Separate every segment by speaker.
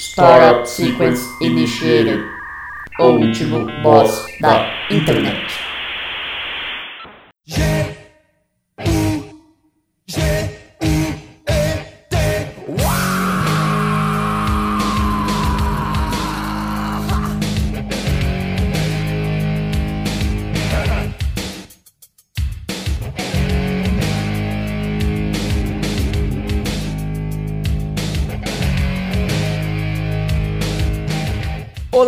Speaker 1: Startup Sequence Initiated. O último boss da internet.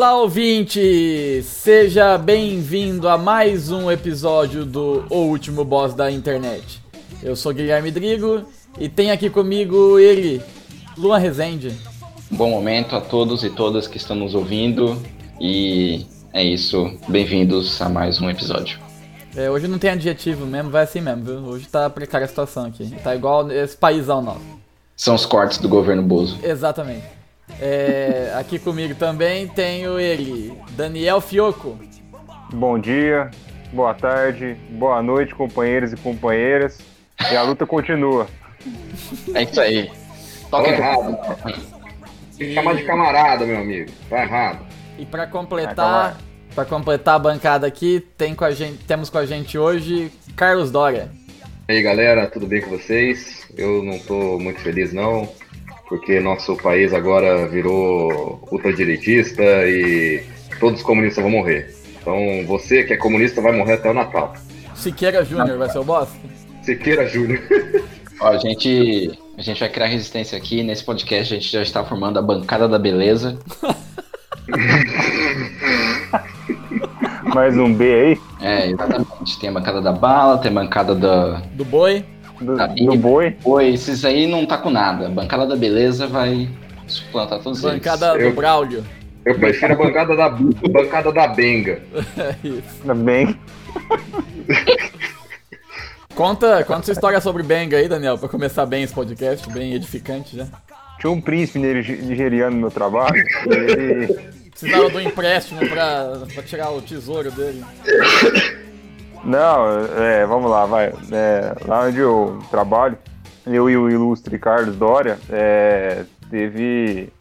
Speaker 2: Olá, ouvinte! Seja bem-vindo a mais um episódio do O Último Boss da Internet. Eu sou Guilherme Drigo e tem aqui comigo ele, Luan Rezende.
Speaker 3: Bom momento a todos e todas que estão nos ouvindo e é isso. Bem-vindos a mais um episódio.
Speaker 2: É, hoje não tem adjetivo mesmo, vai assim mesmo, viu? Hoje tá precária a situação aqui. Tá igual esse paísão nosso.
Speaker 3: São os cortes do governo Bozo.
Speaker 2: Exatamente. É, aqui comigo também tenho ele, Daniel Fioco.
Speaker 4: Bom dia, boa tarde, boa noite, companheiros e companheiras. E a luta continua.
Speaker 3: É isso aí.
Speaker 5: Tá
Speaker 3: Toca
Speaker 5: errado. Tem que chamar de camarada, meu amigo. Tá errado.
Speaker 2: E pra
Speaker 4: Ah,
Speaker 2: completar,
Speaker 4: calma
Speaker 2: para completar a bancada aqui, tem com a gente, temos com a gente hoje Carlos Dória.
Speaker 5: E aí, galera, tudo bem com vocês? Eu não tô muito feliz, não, porque nosso país agora virou ultradireitista e todos os comunistas vão morrer. Então, você que é comunista vai morrer até o Natal.
Speaker 2: Siqueira Júnior vai ser o boss?
Speaker 5: Siqueira Júnior.
Speaker 3: Ó, a gente, a gente vai criar resistência aqui. Nesse podcast a gente já está formando a bancada da beleza.
Speaker 4: Mais um B aí,
Speaker 3: É, exatamente. Tem a bancada da bala, tem a bancada da.
Speaker 2: Do boi?
Speaker 4: Do,
Speaker 3: Tá
Speaker 4: do boi.
Speaker 3: Oi, esses aí não tá com nada. A bancada da beleza vai suplantar todos
Speaker 2: Bancada
Speaker 5: Eu-
Speaker 2: do Braulio.
Speaker 5: Eu prefiro a bancada da, bancada da Benga.
Speaker 2: É isso.
Speaker 4: Ainda bem.
Speaker 2: Conta, conta sua história sobre Benga aí, Daniel, pra começar bem esse podcast, bem edificante já.
Speaker 4: Tinha um príncipe nige- nigeriano no meu trabalho. e ele.
Speaker 2: Precisava do empréstimo pra, pra tirar o tesouro dele.
Speaker 4: Não, é, vamos lá, vai. É, lá onde eu trabalho, eu e o ilustre Carlos Dória, é, teve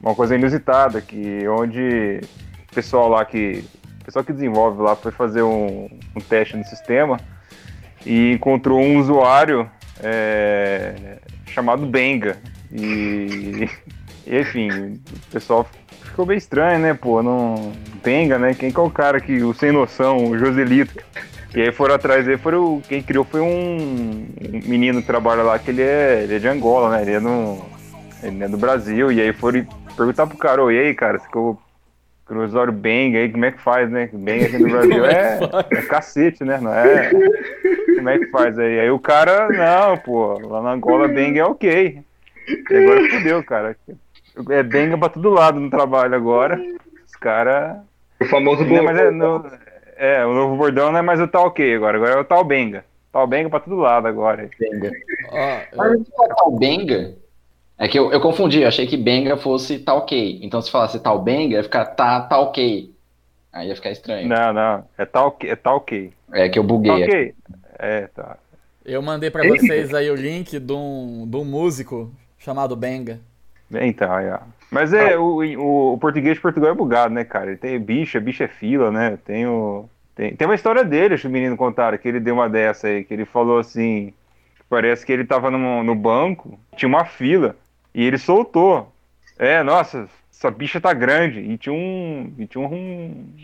Speaker 4: uma coisa inusitada, que onde o pessoal lá que. Pessoal que desenvolve lá foi fazer um, um teste no sistema e encontrou um usuário é, chamado Benga. E, e, enfim, o pessoal ficou bem estranho, né, pô? Não. Benga, né? Quem que é o cara que. O sem noção, o Joselito. E aí foram atrás dele, foram, quem criou foi um, menino que trabalha lá, que ele é, ele é de Angola, né? Ele é, no, ele é do Brasil. E aí foram perguntar pro cara, "Ô, e aí, cara, você ficou com o usuário Bang aí, como é que faz, né? Bang aqui no Brasil
Speaker 2: é
Speaker 4: é, é cacete, né? Não é? Como é que faz aí? Aí o cara, não, pô, lá na Angola Bang é ok. E agora fudeu, cara. É Bang pra todo lado no trabalho agora. Os caras.
Speaker 5: O famoso
Speaker 4: Não, mas é, no- é, o novo bordão não é mais o tal ok agora, agora é o tal benga. Tal benga pra todo lado agora.
Speaker 3: Benga.
Speaker 2: Ó,
Speaker 3: Mas se for tal Benga, é que eu, eu confundi, eu achei que Benga fosse tá ok. Então se falasse tal Benga, ia ficar tá, tá ok. Aí ia ficar estranho.
Speaker 4: Não, não, é tal ok, é tal ok.
Speaker 3: É que eu
Speaker 4: Tá
Speaker 3: buguei.
Speaker 4: ok. É, tá.
Speaker 2: eu mandei pra vocês aí o link de um, de um músico chamado Benga.
Speaker 4: Então, aí, ó. Mas é, o, o, o português de Portugal é bugado, né, cara? Ele tem bicha, bicha é fila, né? Tem, o, tem, tem uma história dele, acho que o menino contaram, que ele deu uma dessa aí, que ele falou assim, parece que ele tava no, no banco, tinha uma fila, e ele soltou. É, nossa, essa bicha tá grande. E tinha um. E tinha um.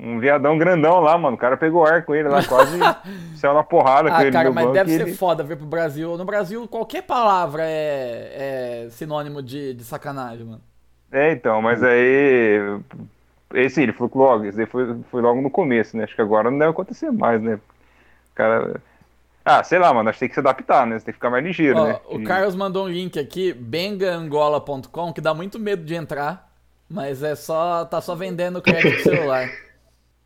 Speaker 4: Um viadão grandão lá, mano. O cara pegou ar com ele lá, quase saiu na porrada com
Speaker 2: Ah,
Speaker 4: ele
Speaker 2: cara, mas deve ser
Speaker 4: ele-
Speaker 2: foda vir pro Brasil. No Brasil, qualquer palavra é, é sinônimo de, de sacanagem, mano.
Speaker 4: É, então, mas aí. Esse ele falou que logo, esse foi, foi logo no começo, né? Acho que agora não deve acontecer mais, né? O cara. Ah, sei lá, mano, acho que tem que se adaptar, né? Você tem que ficar mais ligeiro,
Speaker 2: Ó,
Speaker 4: né?
Speaker 2: o
Speaker 4: E-
Speaker 2: Carlos mandou um link aqui, bengaangola.com, que dá muito medo de entrar, mas é só tá só vendendo crédito celular.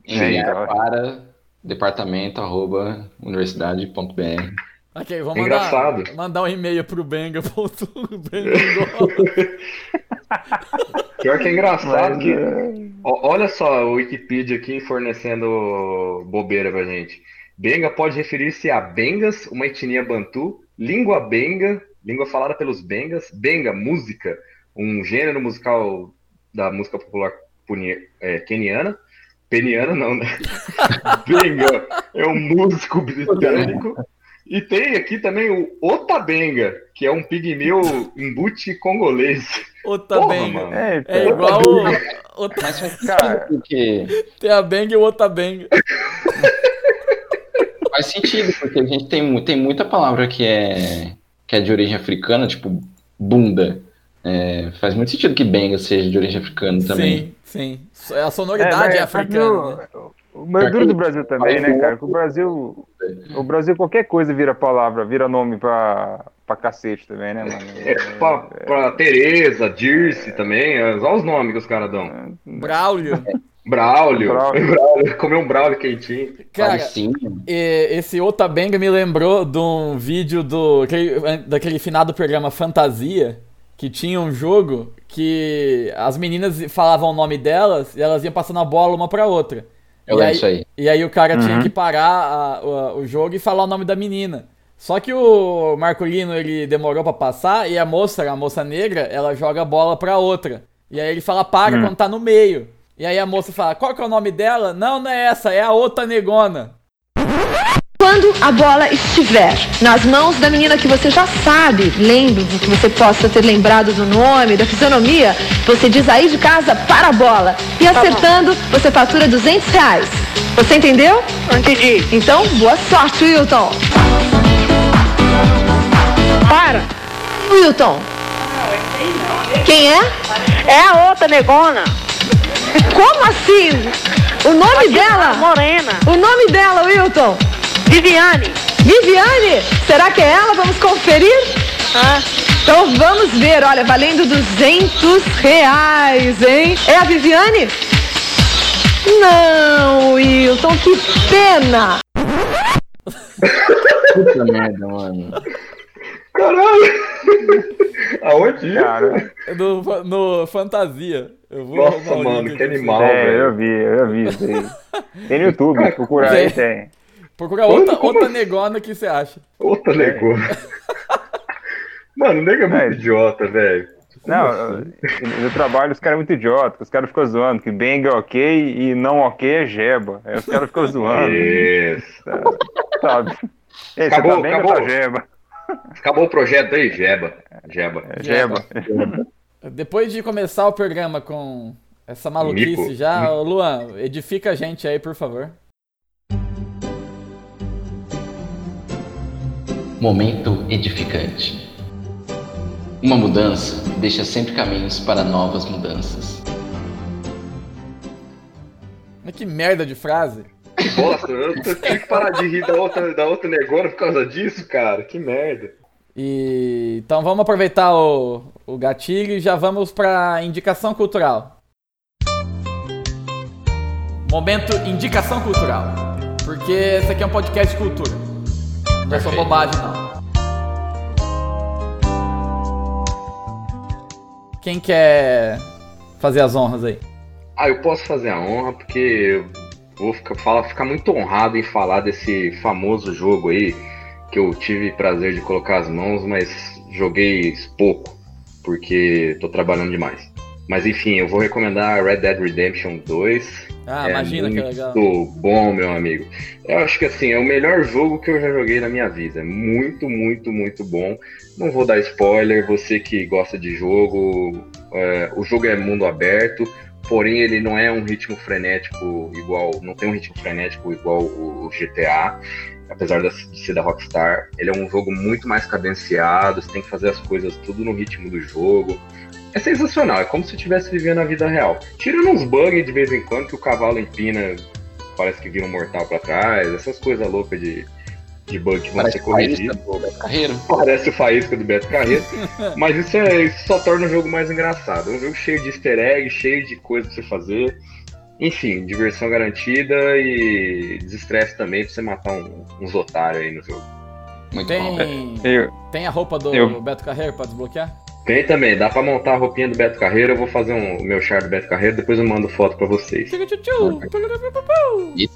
Speaker 3: Enviar
Speaker 4: É,
Speaker 3: para departamento arroba universidade.br.
Speaker 2: Ok, vou mandar,
Speaker 5: Engraçado.
Speaker 2: mandar um e-mail pro benga.bengaangola.
Speaker 5: Pior que é engraçado
Speaker 4: Mas,
Speaker 5: que.
Speaker 4: é,
Speaker 5: Ó, Olha só o Wikipedia aqui fornecendo bobeira pra gente. Benga pode referir-se a Bengas, uma etnia bantu, língua benga, língua falada pelos bengas, benga, música, um gênero musical da música popular é, keniana. Peniana não, né? Benga é um músico britânico. E tem aqui também o Otabenga, que é um pigmeu embute congolês.
Speaker 2: Outra
Speaker 5: Porra.
Speaker 4: É,
Speaker 2: É igual o, outra-
Speaker 3: Mas
Speaker 4: Cara.
Speaker 3: porque.
Speaker 2: tem a Bang e o outra Bang.
Speaker 3: Faz sentido, porque a gente tem, tem muita palavra que é, que é de origem africana, tipo bunda. É, faz muito sentido que benga seja de origem africana também.
Speaker 2: Sim, sim. A sonoridade é,
Speaker 4: mas
Speaker 2: africana, né?
Speaker 4: O, do Brasil também, né, cara? Que o Brasil. O Brasil, qualquer coisa vira palavra, vira nome pra, pra cacete também, né, mano?
Speaker 5: É, pra, pra Tereza, Dirce também, é, olha os nomes que os caras dão.
Speaker 2: Braulio.
Speaker 5: Braulio,
Speaker 4: Braulio.
Speaker 5: Braulio, comer um Braulio quentinho.
Speaker 2: Cara, esse Otabenga me lembrou de um vídeo do, aquele- daquele finado programa Fantasia, que tinha um jogo que as meninas falavam o nome delas e elas iam passando a bola uma pra outra.
Speaker 3: Eu
Speaker 2: e, aí,
Speaker 3: isso aí.
Speaker 2: e aí o cara tinha
Speaker 4: Uhum.
Speaker 2: que parar a- o, o jogo e falar o nome da menina. Só que o Marcolino ele demorou pra passar e a moça, a moça negra, ela joga a bola pra outra. E aí ele fala para
Speaker 4: Hum.
Speaker 2: quando tá no meio. E aí a moça fala: "Qual que é o nome dela?" "Não, não é essa, é a outra negona."
Speaker 6: Quando a bola estiver nas mãos da menina que você já sabe, lembre de que você possa ter lembrado do nome, da fisionomia, você diz aí de casa para a bola. E acertando, você fatura 200 reais. Você entendeu? Entendi. Então, boa sorte, Wilton. Para. Wilton. Quem é?
Speaker 7: É a outra negona,
Speaker 6: Como assim? O nome dela?
Speaker 7: morena,
Speaker 6: O nome dela, Wilton?
Speaker 7: Viviane.
Speaker 6: Viviane? Será que é ela? Vamos conferir? Então vamos ver, olha, valendo 200 reais, hein? É a Viviane? Não, Wilton, que pena!
Speaker 3: Puta merda, mano.
Speaker 5: Caralho! Aonde?
Speaker 4: Cara,
Speaker 2: No, no Fantasia. Eu vou
Speaker 5: Nossa, mano, que animal.
Speaker 4: é,
Speaker 5: velho.
Speaker 4: eu vi, eu vi isso aí. Tem no YouTube, procura aí, tem.
Speaker 2: Procura outra,
Speaker 5: Como
Speaker 2: outra
Speaker 5: assim?
Speaker 2: negona que você acha.
Speaker 5: Outra negona. Mano, o nego é muito
Speaker 4: É.
Speaker 5: idiota, velho.
Speaker 4: Não, no trabalho os caras é muito idiota, os caras ficam zoando que bang é ok e não ok é jeba. Aí os caras ficam zoando,
Speaker 5: Isso.
Speaker 4: sabe? Ei, você
Speaker 5: Acabou,
Speaker 4: tá
Speaker 5: acabou.
Speaker 4: ou tá jeba?
Speaker 5: Acabou o projeto aí, Jeba. Jeba.
Speaker 4: É jeba.
Speaker 2: Depois de começar o programa com essa maluquice
Speaker 5: Mico.
Speaker 2: já, Luan, edifica a gente aí, por favor.
Speaker 3: Momento edificante. Uma mudança deixa sempre caminhos para novas mudanças.
Speaker 2: Mas que merda de frase.
Speaker 5: Nossa, eu tive que parar de rir da outra, da outra negona por causa disso, cara. Que merda.
Speaker 2: E então vamos aproveitar o, o gatilho e já vamos pra indicação cultural. Momento indicação cultural. Porque esse aqui é um podcast de cultura. Não é bobagem, não. Quem quer fazer as honras aí?
Speaker 5: Ah, eu posso fazer a honra porque vou ficar, fala- ficar muito honrado em falar desse famoso jogo aí que eu tive prazer de colocar as mãos, mas joguei pouco porque tô trabalhando demais. Mas enfim, eu vou recomendar Red Dead Redemption 2.
Speaker 2: Ah,
Speaker 5: É
Speaker 2: imagina que
Speaker 5: muito
Speaker 2: legal.
Speaker 5: bom, meu amigo. Eu acho que assim, é o melhor jogo que eu já joguei na minha vida. É Muito, muito, muito bom. Não vou dar spoiler, você que gosta de jogo, é, o jogo é mundo aberto, porém ele não é um ritmo frenético igual, não tem um ritmo frenético igual o GTA, apesar de ser da Rockstar. Ele é um jogo muito mais cadenciado, você tem que fazer as coisas tudo no ritmo do jogo. É sensacional, é como se eu estivesse vivendo a vida real. Tirando uns bugs de vez em quando que o cavalo empina, parece que vira um mortal pra trás, essas coisas loucas de, de bug que vão
Speaker 3: Parece
Speaker 5: ser
Speaker 3: faísca
Speaker 5: corrigidas.
Speaker 3: do Beto Carreiro.
Speaker 5: Parece o faísca do Beto Carreiro. mas isso, é, isso só torna o jogo mais engraçado. É um jogo cheio de easter egg, cheio de coisas pra você fazer. Enfim, diversão garantida e desestresse também pra você matar um- uns otários aí no jogo.
Speaker 3: Muito bom.
Speaker 2: Tem,
Speaker 4: Eu,
Speaker 2: tem a roupa do
Speaker 4: Eu-
Speaker 2: Beto Carreiro pra desbloquear?
Speaker 5: Tem também, dá pra montar a roupinha do Beto Carreiro. Eu vou fazer um, o meu char do Beto Carreiro, depois eu mando foto pra vocês.
Speaker 3: E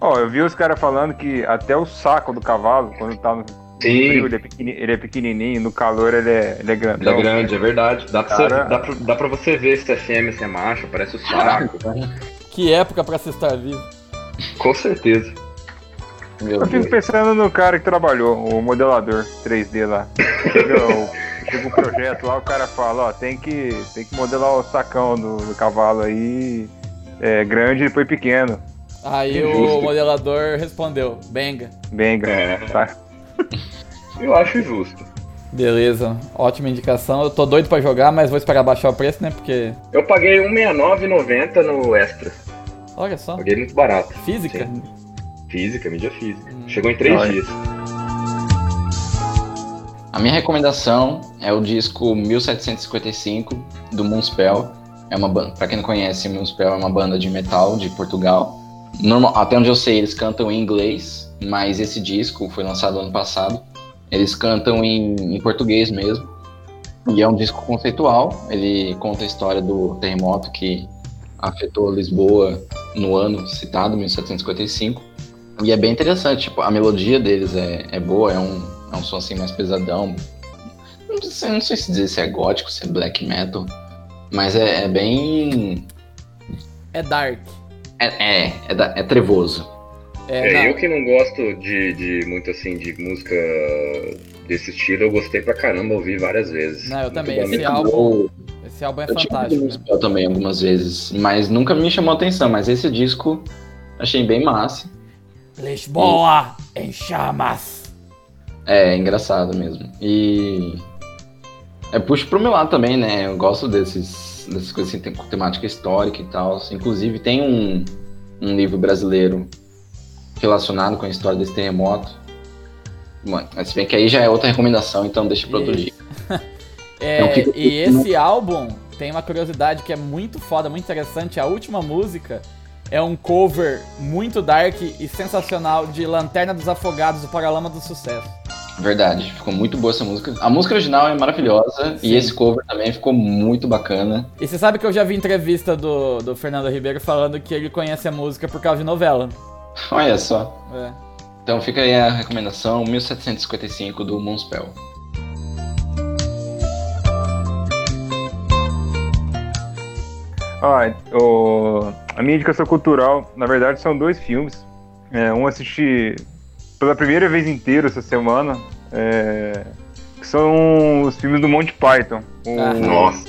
Speaker 4: ó, eu vi os caras falando que até o saco do cavalo, quando tá no,
Speaker 5: Sim,
Speaker 4: frio ele é, ele é pequenininho, no calor ele é, ele é
Speaker 5: ele é grande, é verdade. Dá pra,
Speaker 4: Cara-
Speaker 5: você, dá, pra, dá pra você ver se é fêmea, se é macho, parece o saco.
Speaker 2: Que época pra se estar vivo.
Speaker 5: Com certeza.
Speaker 3: Meu
Speaker 4: Eu fico
Speaker 3: Deus.
Speaker 4: pensando no cara que trabalhou, o modelador 3D lá. Chega o, projeto lá, o cara fala, ó, tem que, tem que modelar o sacão do, do cavalo aí, é, grande e depois pequeno.
Speaker 2: Aí
Speaker 5: É
Speaker 2: o
Speaker 5: justo.
Speaker 2: modelador respondeu, benga.
Speaker 4: Bem
Speaker 5: É.
Speaker 4: tá?
Speaker 5: Eu acho justo.
Speaker 2: Beleza, ótima indicação. Eu tô doido pra jogar, mas vou esperar baixar o preço, né? Porque,
Speaker 5: Eu paguei R$1,69,90 no Extra.
Speaker 2: olha só,
Speaker 5: Paguei muito barato.
Speaker 2: física.
Speaker 5: Sim. Física, mídia física.
Speaker 2: Hum.
Speaker 5: Chegou em três
Speaker 4: Olha.
Speaker 5: dias.
Speaker 3: A minha recomendação é o disco 1755 do Moonspell. É uma banda, para quem não conhece, Moonspell é uma banda de metal de Portugal. Normal, até onde eu sei, eles cantam em inglês, mas esse disco foi lançado ano passado. Eles cantam em, em português mesmo. E é um disco conceitual. Ele conta a história do terremoto que afetou Lisboa no ano citado, 1755. E é bem interessante, tipo, a melodia deles é, é boa, é um, é um som assim mais pesadão. Não sei, não sei se dizer se é gótico, se é black metal, mas é, é bem.
Speaker 2: É dark.
Speaker 3: É, é, é, da- é trevoso.
Speaker 2: É,
Speaker 5: É, eu que não gosto de, de muito assim de música desse estilo, eu gostei pra caramba, ouvi várias vezes.
Speaker 2: Não, eu
Speaker 5: Muito
Speaker 2: também,
Speaker 5: bom
Speaker 2: esse álbum- esse álbum é
Speaker 3: Eu
Speaker 2: fantástico. Né?
Speaker 3: Moonspell também algumas vezes, mas nunca me chamou atenção. Mas esse disco achei bem massa.
Speaker 2: Lisboa em chamas.
Speaker 3: É, engraçado mesmo. E. É, puxo pro meu lado também, né? Eu gosto desses, dessas coisas assim, tem- com temática histórica e tal. Inclusive, tem um, um livro brasileiro relacionado com a história desse terremoto. Mano, mas se bem que aí já é outra recomendação, então deixa pra outro dia.
Speaker 2: É,
Speaker 3: fica-
Speaker 2: e esse álbum tem uma curiosidade que é muito foda, muito interessante. A última música é um cover muito dark e sensacional de Lanterna dos Afogados do Paralama do Sucesso.
Speaker 3: Verdade, ficou muito boa essa música. A música original é maravilhosa
Speaker 2: Sim.
Speaker 3: e esse cover também ficou muito bacana.
Speaker 2: E você sabe que eu já vi entrevista do, do Fernando Ribeiro falando que ele conhece a música por causa de novela.
Speaker 3: Olha só.
Speaker 2: É.
Speaker 3: Então fica aí a recomendação 1755 do Moonspell.
Speaker 4: Ó, o- a minha indicação cultural, na verdade, são dois filmes. É, um assisti pela primeira vez inteiro essa semana, é, que são os filmes do Monty Python. O-
Speaker 2: Ah.
Speaker 5: Nossa,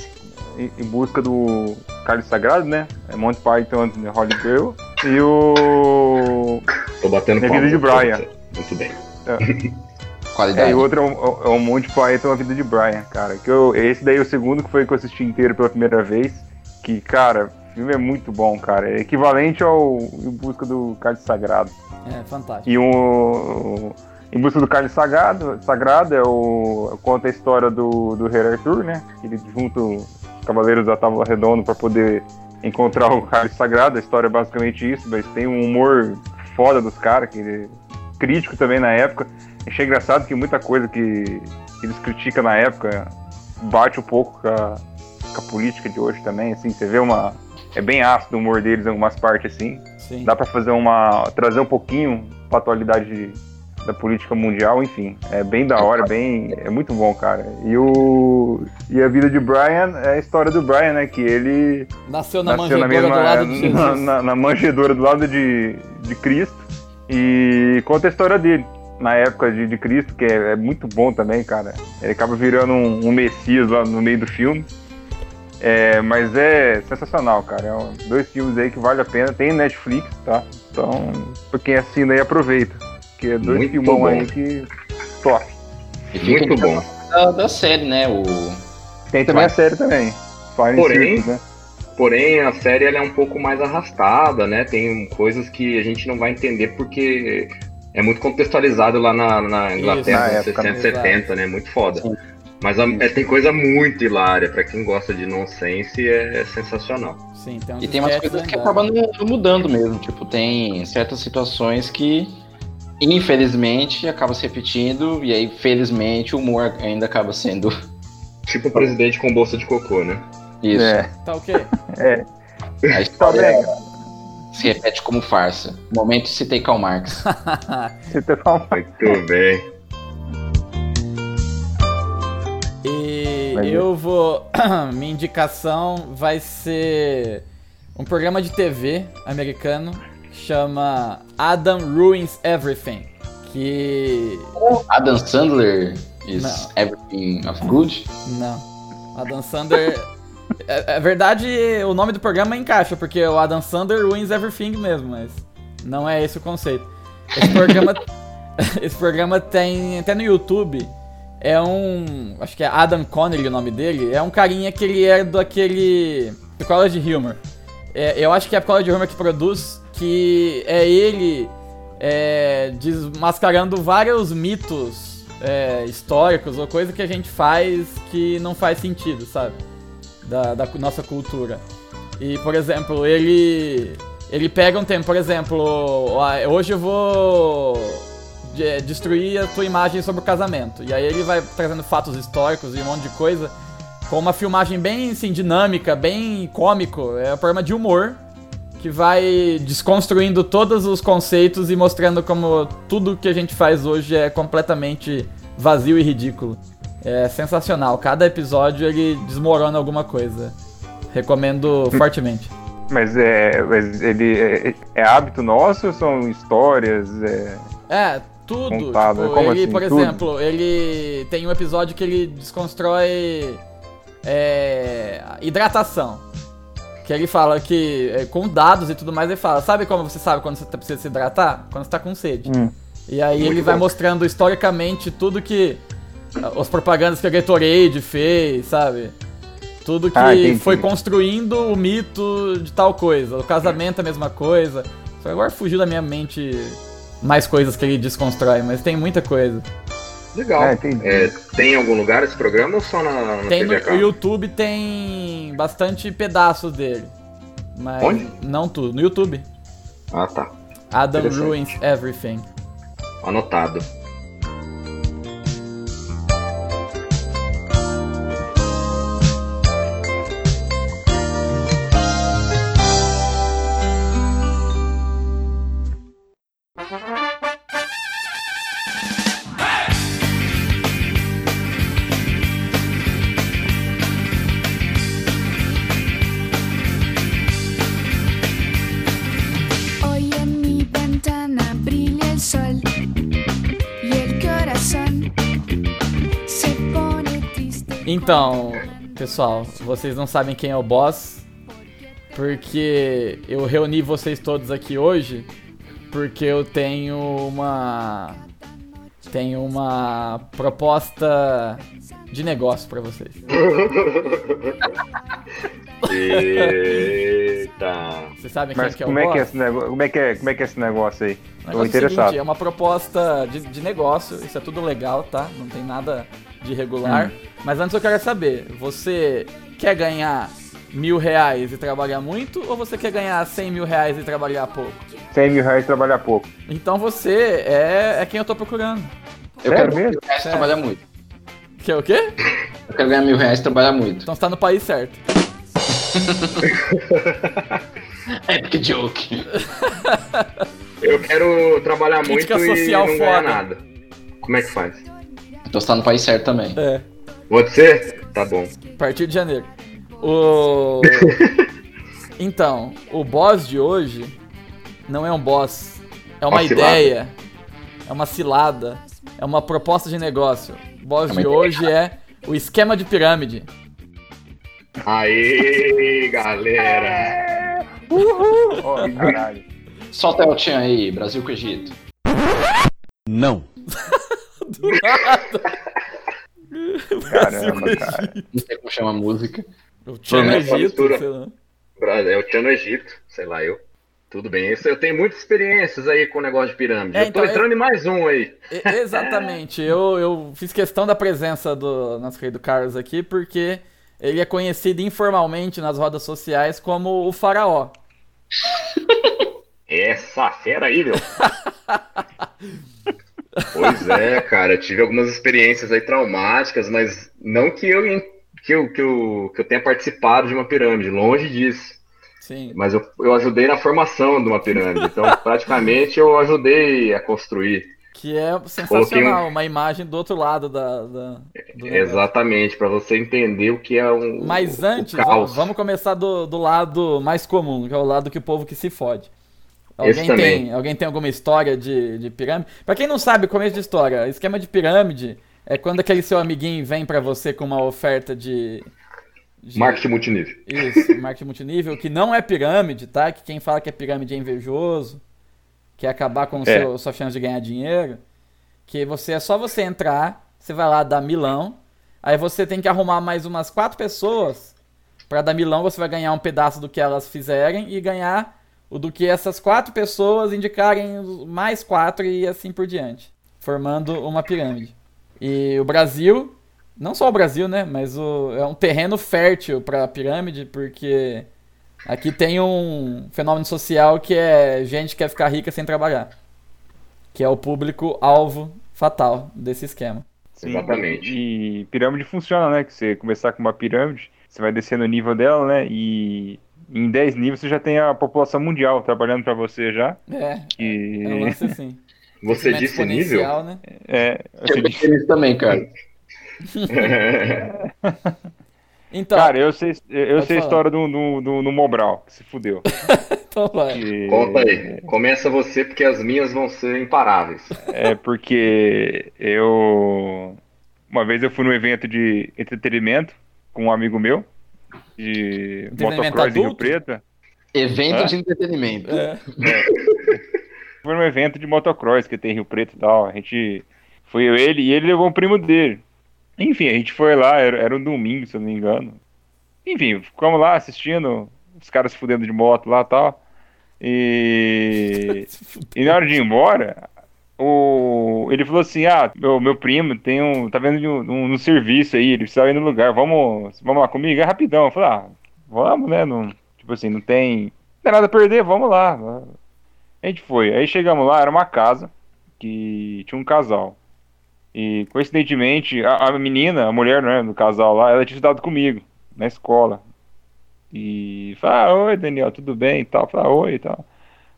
Speaker 4: em, em busca do Cálice Sagrado, né? É Monty Python and the Holy Grail. E o...
Speaker 5: tô batendo
Speaker 4: É
Speaker 5: palma.
Speaker 4: Vida de Brian.
Speaker 5: Muito bem.
Speaker 3: Qualidade.
Speaker 4: É, e o outro é o, é o Monty Python, A Vida de Brian, cara. Que eu, esse daí é o segundo que foi que eu assisti inteiro pela primeira vez. Que, cara, filme é muito bom, cara. É equivalente ao Em Busca do Cálice Sagrado.
Speaker 2: É, fantástico.
Speaker 4: E o Em Busca do Cálice Sagrado, Sagrado é o conta a história do, do Rei Arthur, né? Ele junta os Cavaleiros da Tábua Redonda para poder encontrar o Cálice Sagrado. A história é basicamente isso, mas tem um humor foda dos caras, que ele crítico também na época. Achei engraçado que muita coisa que, que eles criticam na época bate um pouco com a, com a política de hoje também, assim, você vê uma... É bem ácido o humor deles em algumas partes, assim
Speaker 2: Sim.
Speaker 4: dá pra fazer uma trazer um pouquinho pra atualidade da política mundial, enfim, é bem da hora, bem é muito bom, cara. E o e a vida de Brian é a história do Brian, né, que ele
Speaker 2: Nasceu na
Speaker 4: nasceu
Speaker 2: manjedoura
Speaker 4: na mesma
Speaker 2: do lado de Jesus.
Speaker 4: na, na- na manjedoura do lado de, de Cristo e conta a história dele na época de, de Cristo, que é, é muito bom também, cara. Ele acaba virando um, um messias lá no meio do filme. É, mas é sensacional, cara. É um- dois filmes aí que vale a pena. Tem Netflix, tá? Então, pra quem assina aí, aproveita. Que é dois
Speaker 5: Muito
Speaker 4: filmão
Speaker 5: bom.
Speaker 4: aí que. Top.
Speaker 3: E fica
Speaker 5: Muito bom.
Speaker 3: da, da série, né? O,
Speaker 4: Tem também a série também. Fire
Speaker 5: Porém-
Speaker 4: Circus, né?
Speaker 5: Porém, a série ela é um pouco mais arrastada, né? Tem coisas que a gente não vai entender porque é muito contextualizado lá na, na Inglaterra,
Speaker 4: Isso, na
Speaker 5: nos
Speaker 4: época,
Speaker 5: 60,
Speaker 2: né?
Speaker 5: 70, né? Muito foda.
Speaker 3: Sim.
Speaker 5: Mas a- é, tem coisa muito hilária. Pra quem gosta de nonsense, é, é sensacional.
Speaker 2: Sim, tem
Speaker 3: E tem umas coisas que acabam mudando mesmo. Tipo, tem certas situações que, infelizmente, acabam se repetindo. E aí, felizmente, o humor ainda acaba sendo
Speaker 5: Tipo o presidente com bolsa de cocô, né?
Speaker 3: isso.
Speaker 4: É,
Speaker 2: Tá ok?
Speaker 4: é.
Speaker 3: A
Speaker 4: Tá
Speaker 3: história
Speaker 4: bem.
Speaker 3: se repete como farsa. Momento citei Karl Marx.
Speaker 4: Você tá falando.
Speaker 5: Muito bem.
Speaker 2: Eu vou. Minha indicação vai ser um programa de TV americano que chama Adam Ruins Everything. Que.
Speaker 3: Adam Sandler is
Speaker 2: Não.
Speaker 3: everything of good?
Speaker 2: Não. Adam Sandler. É, é verdade, o nome do programa encaixa, porque o Adam Sandler ruins everything mesmo, mas não é esse o conceito. Esse programa, esse programa tem até no YouTube. É um. Acho que é Adam Connelly o nome dele. É um carinha que ele é do aquele. Psychology Humor. É, eu acho que é a Psychology Humor que produz, que é ele é, desmascarando vários mitos é, históricos ou coisa que a gente faz que não faz sentido, sabe? Da, da nossa cultura. E, por exemplo, ele. Ele pega um tempo, por exemplo, hoje eu vou de- destruir a tua imagem sobre o casamento. E aí ele vai trazendo fatos históricos e um monte de coisa com uma filmagem bem assim, dinâmica, bem cômico. É um programa de humor que vai desconstruindo todos os conceitos e mostrando como tudo que a gente faz hoje é completamente vazio e ridículo. É sensacional. Cada episódio ele desmorona alguma coisa. Recomendo fortemente.
Speaker 4: Mas é. Mas ele é, é hábito nosso ou são histórias? É...
Speaker 2: É, tudo.
Speaker 4: Montado,
Speaker 2: tipo,
Speaker 4: como
Speaker 2: ele,
Speaker 4: assim,
Speaker 2: por
Speaker 4: tudo?
Speaker 2: exemplo, ele tem um episódio que ele desconstrói é, hidratação. Que ele fala que, é, com dados e tudo mais, ele fala, sabe como você sabe quando você tá- precisa se hidratar? Quando você tá com sede.
Speaker 4: Hum.
Speaker 2: E aí
Speaker 5: Muito
Speaker 2: ele vai
Speaker 5: bom.
Speaker 2: mostrando historicamente tudo que. ah, As propagandas que a Gatorade fez, sabe? Tudo que
Speaker 4: Ah,
Speaker 2: foi construindo o mito de tal coisa. O casamento é a mesma coisa. Só agora fugiu da minha mente mais coisas que ele desconstrói, mas tem muita coisa.
Speaker 5: Legal.
Speaker 4: Entendi.
Speaker 5: É, tem em algum lugar esse programa ou só na, na
Speaker 2: Tem no o? YouTube tem bastante pedaços dele. Mas
Speaker 5: Onde?
Speaker 2: não tudo. No YouTube.
Speaker 5: Ah, tá.
Speaker 2: Adam. Ruins Everything.
Speaker 5: Anotado.
Speaker 2: Então, pessoal, vocês não sabem quem é o boss, porque eu reuni vocês todos aqui hoje, porque eu tenho uma tenho uma proposta de negócio pra vocês.
Speaker 5: Eita.
Speaker 2: Vocês sabem quem
Speaker 4: Mas
Speaker 2: que é o
Speaker 4: como é
Speaker 2: boss?
Speaker 4: que é esse negócio? Como é que é, como é, que é esse negócio aí?
Speaker 2: O
Speaker 4: Tô
Speaker 2: negócio é o
Speaker 4: interessado.
Speaker 2: seguinte, é uma proposta de, de negócio, isso é tudo legal, tá? Não tem nada de irregular. Mas antes eu quero saber, você quer ganhar mil reais e trabalhar muito, ou você quer ganhar cem mil reais e trabalhar pouco?
Speaker 4: 100 mil reais trabalhar pouco.
Speaker 2: Então você é, é quem eu tô procurando.
Speaker 3: Eu
Speaker 4: Sério
Speaker 3: quero
Speaker 4: mesmo?
Speaker 3: mil reais e trabalhar muito.
Speaker 2: Que é o quê?
Speaker 3: Eu quero ganhar mil reais e trabalhar muito.
Speaker 2: Então você tá no país certo.
Speaker 3: Epic joke.
Speaker 5: Eu quero trabalhar muito e não ganhar
Speaker 2: foda.
Speaker 5: nada. Como é que faz?
Speaker 3: Então você tá no país certo também.
Speaker 2: É,
Speaker 5: Pode ser? Tá bom.
Speaker 2: a partir de janeiro. O... Então, o boss de hoje não é um boss, é uma,
Speaker 5: Uma
Speaker 2: ideia, é uma cilada, é uma proposta de negócio. O boss
Speaker 3: É
Speaker 2: de hoje é o esquema de pirâmide.
Speaker 5: Aê, galera!
Speaker 4: Ó, caralho.
Speaker 3: Solta o Tchan aí, Brasil com Egito.
Speaker 2: Do nada.
Speaker 4: Caramba, cara.
Speaker 3: Não sei como chama a música.
Speaker 2: O Tchan
Speaker 5: Vamos,
Speaker 2: Egito, sei lá.
Speaker 5: É o Tchan no Egito, sei lá eu. Tudo bem, isso eu tenho muitas experiências aí com o negócio de pirâmide.
Speaker 2: É,
Speaker 5: eu tô
Speaker 2: então,
Speaker 5: entrando em mais um aí.
Speaker 2: E- Exatamente. Eu, eu fiz questão da presença do nosso querido Carlos aqui, porque ele é conhecido informalmente nas rodas sociais como o faraó.
Speaker 5: Essa fera aí, meu. pois é, cara, eu tive algumas experiências aí traumáticas, mas não que eu, que eu, que eu, que eu tenha participado de uma pirâmide, longe disso.
Speaker 2: Sim.
Speaker 5: Mas eu, eu ajudei na formação de uma pirâmide, então praticamente eu ajudei a construir.
Speaker 2: Que é sensacional, uma imagem do outro lado da. da.
Speaker 5: Exatamente, para você entender o que é um.
Speaker 2: Mas antes,
Speaker 5: caos.
Speaker 2: vamos começar do, do lado mais comum, que é o lado que o povo que se fode. Alguém tem, alguém tem alguma história de, de pirâmide? Pra quem não sabe, começo de história, esquema de pirâmide é quando aquele seu amiguinho vem pra você com uma oferta de. de-
Speaker 5: Marketing multinível.
Speaker 2: Isso, marketing multinível, que não é pirâmide, tá? Que quem fala que é pirâmide é invejoso, quer acabar com
Speaker 4: É.
Speaker 2: seu, sua chance de ganhar dinheiro. Que você é só você entrar, você vai lá dar milão, aí você tem que arrumar mais umas quatro pessoas. Pra dar milão, você vai ganhar um pedaço do que elas fizerem e ganhar do que essas quatro pessoas indicarem mais quatro e assim por diante, formando uma pirâmide. E o Brasil, não só o Brasil, né, mas o, é um terreno fértil para pirâmide, porque aqui tem um fenômeno social que é gente que quer ficar rica sem trabalhar, que é o público alvo fatal desse esquema.
Speaker 4: Sim,
Speaker 5: Exatamente.
Speaker 4: E pirâmide funciona, né? Que você começar com uma pirâmide, você vai descendo o nível dela, né? E em 10 níveis você já tem a população mundial trabalhando pra você já.
Speaker 2: É,
Speaker 4: Que
Speaker 2: é um lance assim.
Speaker 5: Você disse nível?
Speaker 2: Né?
Speaker 4: é,
Speaker 3: Eu pensei nisso também, cara.
Speaker 2: Então,
Speaker 4: Cara, eu sei, eu sei a história do, do, do, do Mobral, que se fudeu.
Speaker 2: então vai.
Speaker 4: Que-
Speaker 5: Conta aí. Começa você, porque as minhas vão ser imparáveis.
Speaker 4: É porque eu. Uma vez eu fui num evento de entretenimento com um amigo meu, de motocross em Rio? Preto.
Speaker 3: Evento
Speaker 4: Hã?
Speaker 3: de entretenimento.
Speaker 2: É.
Speaker 4: Foi num evento de motocross que tem em Rio Preto e tal. A gente. Foi eu, ele e ele levou um primo dele. Enfim, a gente foi lá, era, era um domingo, se eu não me engano. Enfim, ficamos lá assistindo os caras se fudendo de moto lá e tal. E. E na hora de ir embora, o... ele falou assim: Ah, meu, meu primo tem um. tá vendo um, um- no serviço aí, ele precisa ir no lugar, vamos, vamos lá comigo? É rapidão. Eu falei, ah, vamos, né? Não, tipo assim, não tem, não tem nada a perder, vamos lá. A gente foi. Aí chegamos lá, era uma casa que tinha um casal. E coincidentemente, a, a menina, a mulher, né, do casal lá, ela tinha estudado comigo na escola. E fala, ah, oi Daniel, tudo bem e tal? Fala, oi e tal.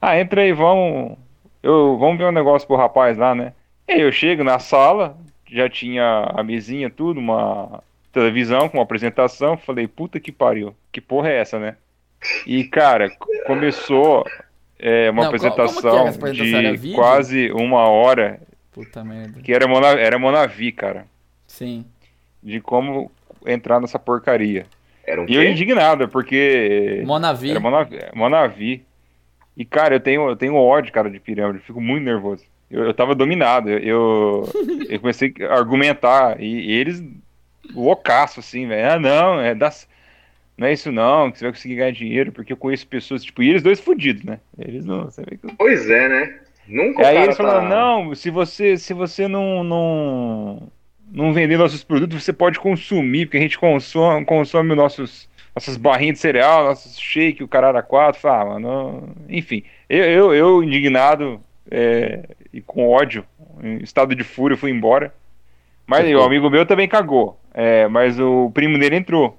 Speaker 4: Ah, entra aí, vamos. Eu, vamos ver um negócio pro rapaz lá, né? E aí eu chego na sala, já tinha a mesinha, tudo, uma televisão com uma apresentação. Falei, puta que pariu, que porra é essa, né? E cara, começou é, uma
Speaker 2: Não,
Speaker 4: apresentação de quase uma hora,
Speaker 2: Puta merda.
Speaker 4: que era, Mona, era Monavi, cara,
Speaker 2: Sim.
Speaker 4: de como entrar nessa porcaria.
Speaker 5: Era um
Speaker 4: E eu indignado, porque
Speaker 2: Monavi.
Speaker 4: era Monavi, Monavi. E, cara, eu tenho, eu tenho ódio, cara, de pirâmide. Eu fico muito nervoso. Eu, eu tava dominado. Eu, eu, eu comecei a argumentar. E, e eles, loucaço, assim, velho. Ah, não, é das. Não é isso não, que você vai conseguir ganhar dinheiro, porque eu conheço pessoas, tipo, e eles dois fudidos, né? Eles não, você vê que...
Speaker 5: Pois é, né? Nunca
Speaker 4: E aí eles falaram,
Speaker 5: tá...
Speaker 4: não, se você, se você não, não, não vender nossos produtos, você pode consumir, porque a gente consome, consome nossos, nossas barrinhas de cereal, nossos shake, o quatro, fala, ah, mano, enfim. Eu, eu, eu, indignado é, e com ódio, em estado de fúria, fui embora. Mas o amigo meu também cagou. É, mas o primo dele entrou.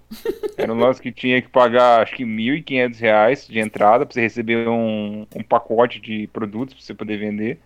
Speaker 4: Era um lance que tinha que pagar, acho que 1.500 reais de entrada pra você receber um, um pacote de produtos pra você poder vender.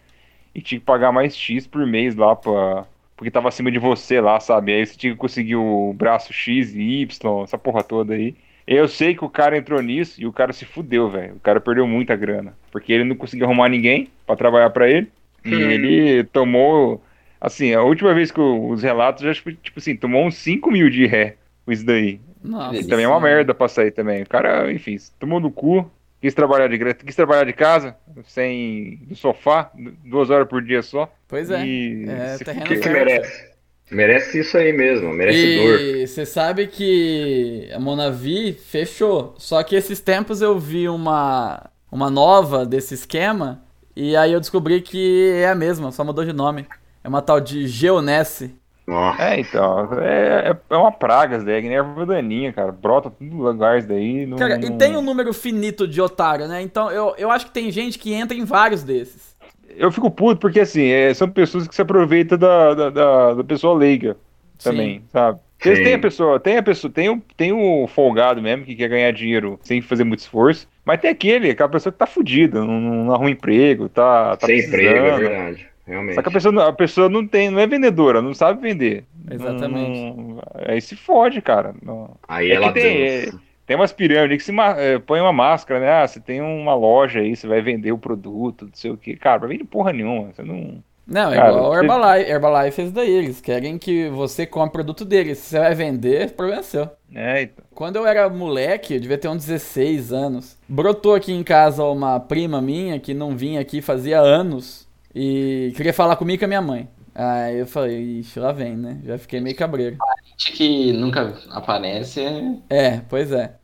Speaker 4: E tinha que pagar mais X por mês lá pra. Porque tava acima de você lá, sabe? Aí você tinha que conseguir o braço X e Y, essa porra toda aí. Eu sei que o cara entrou nisso e o cara se fudeu, velho. O cara perdeu muita grana. Porque ele não conseguia arrumar ninguém pra trabalhar pra ele. E ele tomou. Assim, a última vez que eu- os relatos, já, tipo tipo assim, tomou uns 5 mil de ré com isso daí.
Speaker 2: Nossa.
Speaker 4: E também é uma merda pra sair também. O cara, enfim, tomou no cu, quis trabalhar de quis trabalhar de casa, sem do sofá, du- duas horas por dia só.
Speaker 2: Pois é.
Speaker 4: E
Speaker 2: É,
Speaker 4: se
Speaker 2: terreno.
Speaker 5: Que
Speaker 2: fértil.
Speaker 5: merece. Merece isso aí mesmo, merece dor.
Speaker 2: E você sabe que a Monavi fechou. Só que esses tempos eu vi uma, uma nova desse esquema. E aí eu descobri que é a mesma, só mudou de nome. É uma tal de Geonesse.
Speaker 5: Nossa.
Speaker 4: É, então, é, é- é uma praga isso daí, é que nem erva daninha, cara. Brota tudo lugar isso daí. Não,
Speaker 2: Cara, e
Speaker 4: não-
Speaker 2: tem um número finito de otário, né? Então eu, eu acho que tem gente que entra em vários desses.
Speaker 4: Eu fico puto porque, assim, é, são pessoas que se aproveitam da, da, da, da pessoa leiga também, sabe? Porque
Speaker 5: Sim.
Speaker 4: tem a pessoa, tem a pessoa, tem o, tem o folgado mesmo que quer ganhar dinheiro sem fazer muito esforço, mas tem aquele, aquela pessoa que tá fudida, não, não arruma emprego, tá, tá
Speaker 5: Sem emprego, é verdade. Realmente.
Speaker 4: Só que a pessoa, não- a pessoa não tem, não é vendedora, não sabe vender.
Speaker 2: Exatamente.
Speaker 4: Não- aí se fode, cara. Não-
Speaker 5: Aí
Speaker 4: É
Speaker 5: ela
Speaker 4: que tem,
Speaker 5: dança.
Speaker 4: Tem umas pirâmides que se eh, põe uma máscara, né? Ah, você tem uma loja aí, você vai vender o produto, não sei o quê. Cara, não vende porra nenhuma. Você não.
Speaker 2: Não, é
Speaker 4: Cara,
Speaker 2: igual Herbalife. Herbalife fez daí. Eles querem que você compre o produto deles. Se você vai vender, o problema é seu.
Speaker 4: É, então.
Speaker 2: Quando eu era moleque, eu devia ter uns 16 anos. Brotou aqui em casa uma prima minha que não vinha aqui fazia anos e queria falar comigo e com a minha mãe. Aí eu falei, ixi, lá vem, né? Já fiquei meio cabreiro.
Speaker 3: Gente que nunca aparece é
Speaker 2: É, pois é.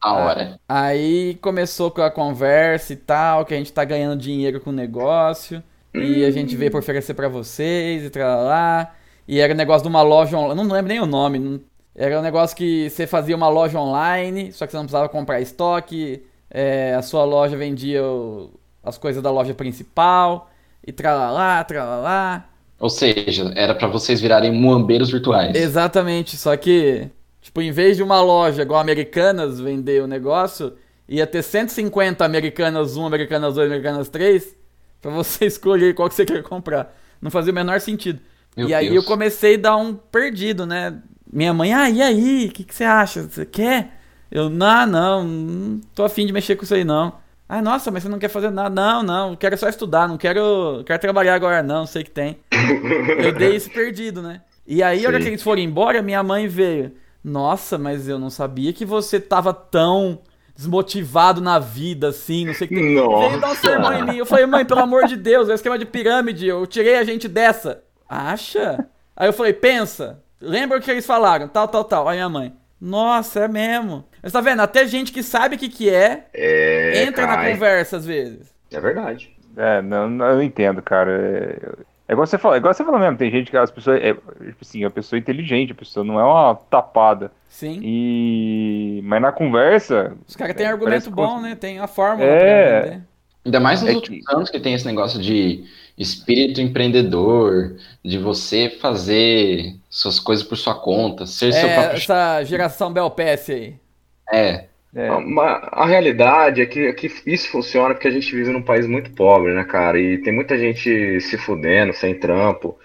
Speaker 3: a hora.
Speaker 2: Aí começou com a conversa e tal, que a gente tá ganhando dinheiro com o negócio. E a gente veio pra oferecer pra vocês e tal lá. E era um negócio de uma loja online. Não lembro nem o nome. não- Era um negócio que você fazia uma loja online, só que você não precisava comprar estoque. é, a sua loja vendia o- as coisas da loja principal. E tralalá, tralalá.
Speaker 3: Ou seja, era pra vocês virarem muambeiros virtuais.
Speaker 2: Exatamente, só que, tipo, em vez de uma loja igual a Americanas vender o negócio, ia ter 150 Americanas 1, Americanas 2, Americanas 3, pra você escolher qual que você quer comprar. Não fazia o menor sentido.
Speaker 3: Meu
Speaker 2: e aí
Speaker 3: Deus.
Speaker 2: eu comecei a dar um perdido, né? Minha mãe, ah, e aí? O que, que você acha? Você quer? Eu, não, não, não tô afim de mexer com isso aí, não. Ah, nossa, mas você não quer fazer nada? Não, não, quero só estudar, não quero, quero trabalhar agora, não, sei que tem. Eu dei esse perdido, né? E aí, a hora que eles foram embora, minha mãe veio. Nossa, mas eu não sabia que você tava tão desmotivado na vida, assim, não sei o que. tem.
Speaker 5: Nossa.
Speaker 2: Veio dar um sermão em mim. Eu falei, mãe, pelo amor de Deus, é um esquema de pirâmide, eu tirei a gente dessa. Acha? Aí eu falei, pensa, lembra o que eles falaram, tal, tal, tal. Aí minha mãe, nossa, é mesmo. Mas tá vendo, até gente que sabe o que que é,
Speaker 5: É,
Speaker 2: entra na
Speaker 5: cai.
Speaker 2: conversa às vezes.
Speaker 5: É verdade.
Speaker 4: É, não, não, eu entendo, cara. É, é igual você fala, é igual você fala mesmo, tem gente que as pessoas. É, tipo assim, a pessoa é inteligente, a pessoa não é uma tapada.
Speaker 2: Sim.
Speaker 4: E. Mas na conversa.
Speaker 2: Os caras têm
Speaker 4: é,
Speaker 2: argumento
Speaker 4: que
Speaker 2: bom,
Speaker 4: você-
Speaker 2: né? Tem a fórmula
Speaker 4: É.
Speaker 3: Ainda mais nos
Speaker 4: É
Speaker 3: últimos anos que tem esse negócio de espírito empreendedor, de você fazer suas coisas por sua conta, ser seu
Speaker 2: É,
Speaker 3: próprio
Speaker 2: essa geração Bel Pass aí.
Speaker 3: É,
Speaker 4: É,
Speaker 5: Mas a realidade é que, é que isso funciona porque a gente vive num país muito pobre, né, cara? E tem muita gente se fudendo, sem trampo.